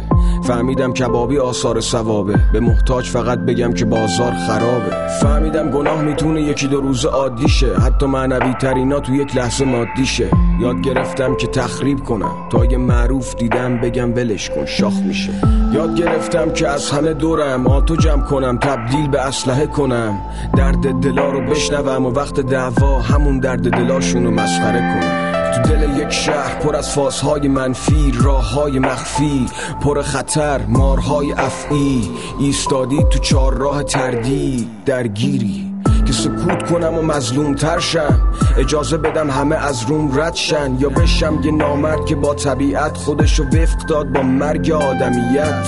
فهمیدم کبابی آثار ثوابه. به محتاج فقط بگم که بازار خرابه. فهمیدم گناه می‌تونه یکی دو روز عادی شه. حتی معنوی ترینا تو یک لحظه مادی شه. یاد گرفتم که تخریب کنم. تا یه معروف دیدم بگم ولش کن شاخ میشه. یاد گرفتم که از همه دورم. آتو جمع کنم تبدیل به اسلحه کنم. درد دلا رو بشنوم و وقت دعوا همون درد دلاشون رو مسخره کنم تو دل یک شهر پر از فازهای منفی راه های مخفی پر خطر مارهای افعی. ایستادی تو چهار راه تردید درگیری. که سکوت کنم و مظلوم ترشم اجازه بدم همه از روم رد شن. یا بشم یه نامرد که با طبیعت خودشو وفق داد با مرگ آدمیت.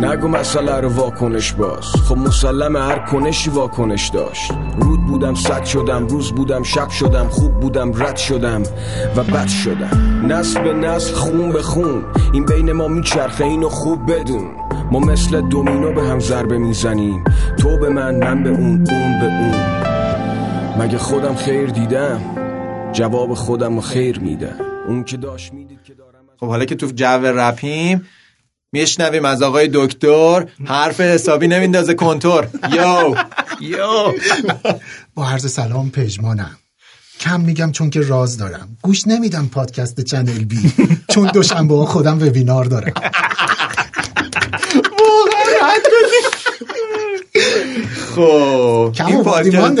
نگو مسئله رو واکنش باز. خب مسلم هر کنشی واکنش داشت. رود بودم صد شدم روز بودم شب شدم خوب بودم رد شدم و بد شدم. نسل به نسل خون به خون. این بین ما میچرخه اینو خوب بدون. ما مثل دومینو به هم ضربه می‌زنیم. تو به من من به اون اون به اون. مگه خودم خیر دیدم؟ جواب خودم خیر میدم. اون که داشت می‌دید که خب حالا که تو جو رپیم میشنویم از آقای دکتر حرف حسابی نمیندازه کنتور یو. یو. با عرض سلام پژمانم. کم میگم چون که راز دارم. گوش نمیدم پادکست چنل بی چون دوشنبه خودم وبینار دارم. خب کم این پادکست-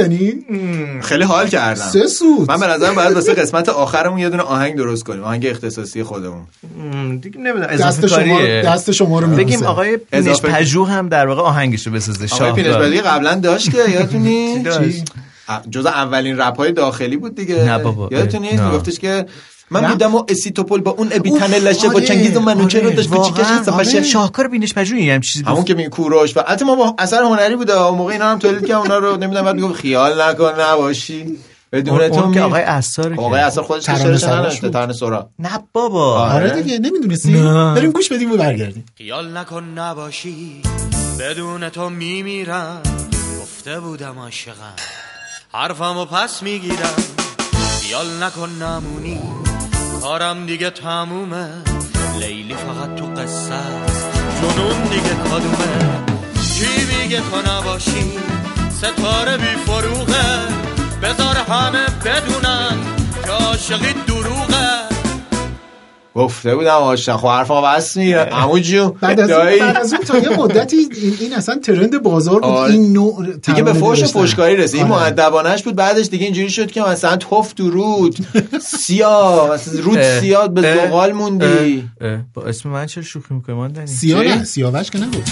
خیلی حال کردم سه سود من به نظرم باید واسه قسمت آخرمون یه دونه آهنگ درست کنیم آهنگ اختصاصی خودمون دیگه نمی‌دونم دست شما دست شما رو بگیم. آقای پینش پژوه هم در واقع آهنگش رو بسازه آقای شاه پینشبادی قبلا داشت که یادتونی؟ جز اولین رپ های داخلی بود دیگه نه بابا. یادتون نیست نه. میگفتش که من؟ بودم و اسیتوپول با اون ابیتن اوف، لشه با آره، چنگیز و منوچه رو آره، داشت کوچیکش هست آره. شاهکار بینش پژوهی هم چیزی همون که می کوروش. و البته ما با اثر هنری بوده اون موقع اینا هم تولید که اونا رو نمی‌دونم بعد میگم خیال نکن نباشی. بدون تو که آقای عصاره آقای. اثر خودش ننوشته بود. ترانه سرا. نه بابا. آره. دیگه نمی‌دونستی. بریم گوش بدیم و برگردیم. خیال نکن نباشی. بدون تو میمیرم. گفته بودم عاشقم. حرفمو پس می‌گیرم. خیال نکن نمونی. کارم دیگه تمومه. لیلی فقط تو قصه است. جنون دیگه کدومه. کی میگه تو نباشی؟ ستاره بی فروغه. بذار همه بدونن که عاشقی دروغه. گفته بودم عاشق خب حرفا بس میره عمو جون بعد از. بعد از اون تا یه مدتی این, این اصلا ترند بازار بود آره. این نوع دیگه به فوش. فوشکاری رسید این آره. مؤدبانش بود بعدش دیگه اینجوری شد که مثلا توف تو رود سیاه مثلا رود اه، سیاه به زغال موندی. با اسم من چرا شوخی می‌کنی سیاه چی؟ نه سیاوش که نبود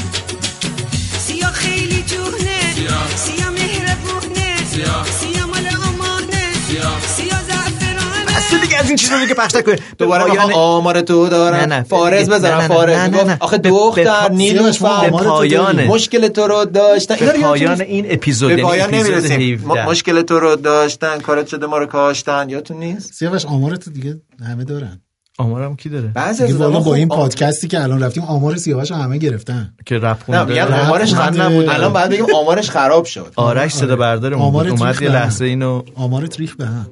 این چیزا دیگه پخش نکنه دوباره می‌خوام آمار تو دارم. نه، نه. فارز نه، بزنم نه، نه، فارز. نه، نه، نه. آخه دختر نیلوفر به پایان مشکل تو رو داشتن. اینا رو پایان؟ این اپیزود به پایان نمی‌رسیم. 17. مشکل تو رو داشتن کارت شده ما رو کاشتن. یادتون نیست؟ سیاوش آمارت دیگه همه دارن. آمارم کی داره؟ بعضی از والا با خوب این پادکستی که الان رفتیم آمار سیاوش رو همه گرفتن. که رپ نه خونده. میگم آمارش خراب نبود. الان بعد بگیم آمارش خراب شد. آرش صدا آمار بود. اومد تریخ یه به هم. لحظه اینو آمارت ریخ به هم.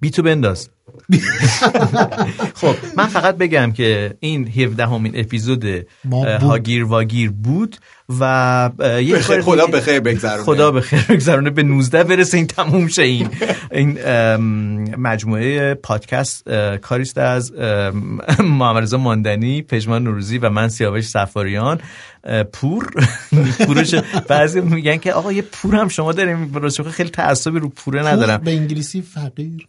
بیتو بنداز. خب من فقط بگم که این 17 همین اپیزود. هاگیر واگیر بود و یه بخیر- خدا دیگه- بخیر بگذرونه. خدا بخیر بگذرونه. به 19 برسه این تموم شه این این مجموعه پادکست. کاریست از محمد رضا ماندنی پژمان نوروزی و من سیاوش سفاریان پور. پورش بعضی میگن که آقا یه پور هم شما داریم. راستش خیلی تعصبی رو پوره ندارم. به انگلیسی فقیر.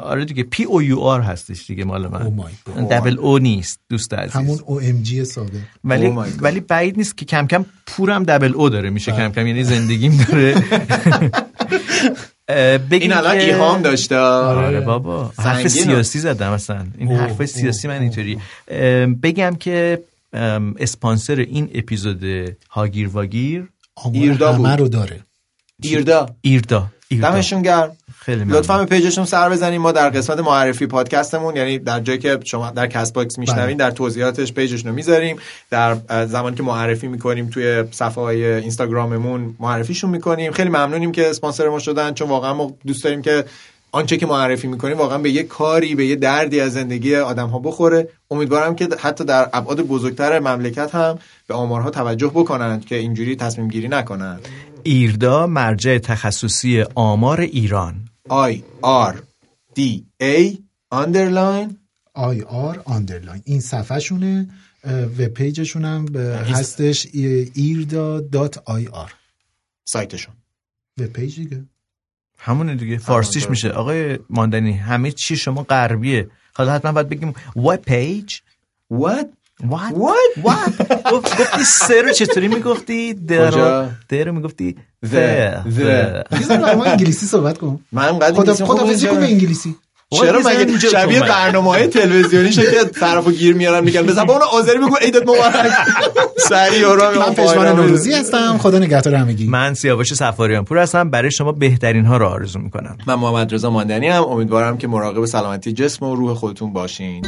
آره دیگه. پی او یو آر هستش دیگه مال من. Oh. دبل او نیست دوست عزیز. همون او ام جی سابق. ولی Oh. ولی بعید نیست که کم کم پورم دبل او داره میشه کم کم یعنی زندگیم داره. این الان ایهام داشته. آره. بابا. حرف. سیاسی زدم مثلا این حرف سیاسی من اینطوری. بگم که اسپانسر این اپیزود هاگیر واگیر ایردا بود. رو داره. ایردا. ایردا. دمشون گرم. خیلی ممنون. لطفا به page شون سر بزنیم. ما در قسمت معرفی پادکستمون یعنی در جایی که شما در Castbox میشنوین بله. در توضیحاتش page شون رو می‌ذاریم. در زمانی که معرفی می‌کنیم توی صفحه های اینستاگراممون معرفیشون می‌کنیم. خیلی ممنونیم که اسپانسر ما شدن چون واقعا ما دوست داریم که آنچه که معرفی می‌کنیم واقعا به یه کاری به یه دردی از زندگی آدم ها بخوره. امیدوارم که حتی در ابعاد بزرگتر مملکت هم به آمارها توجه بکنند که اینجوری تصمیم گیری نکنند. ایردا مرجع تخصصی آمار ایران. I R D A underline IR underline این صفحه شونه web page شون هم هستش ایردا dot IR. سایتشون. web page دیگه. همونه دیگه. فارسیش میشه. آقای ماندنی همه چی شما غربیه. حالا حتما باید بگیم web page What? What? What? What? گفت- گفتی سه رو چطوری می‌گفتی؟ ده رو کجا؟ ده رو می‌گفتی The. the. یه ذره ما انگلیسی صحبت کن من قد خدا. کن به انگلیسی چرا مگه شبیه برنامه های تلویزیونی شد که طرفو گیر میارن میگن به زبان آذری بگو عیدت مبارک سری یورا من پشمان نوروزی هستم خدا نگهدار همگی من سیاوش سفاریان پور هستم برای شما بهترین ها رو آرزو می‌کنم من محمد رضا ماندنی هم امیدوارم که مراقب سلامتی جسم و روح خودتون باشین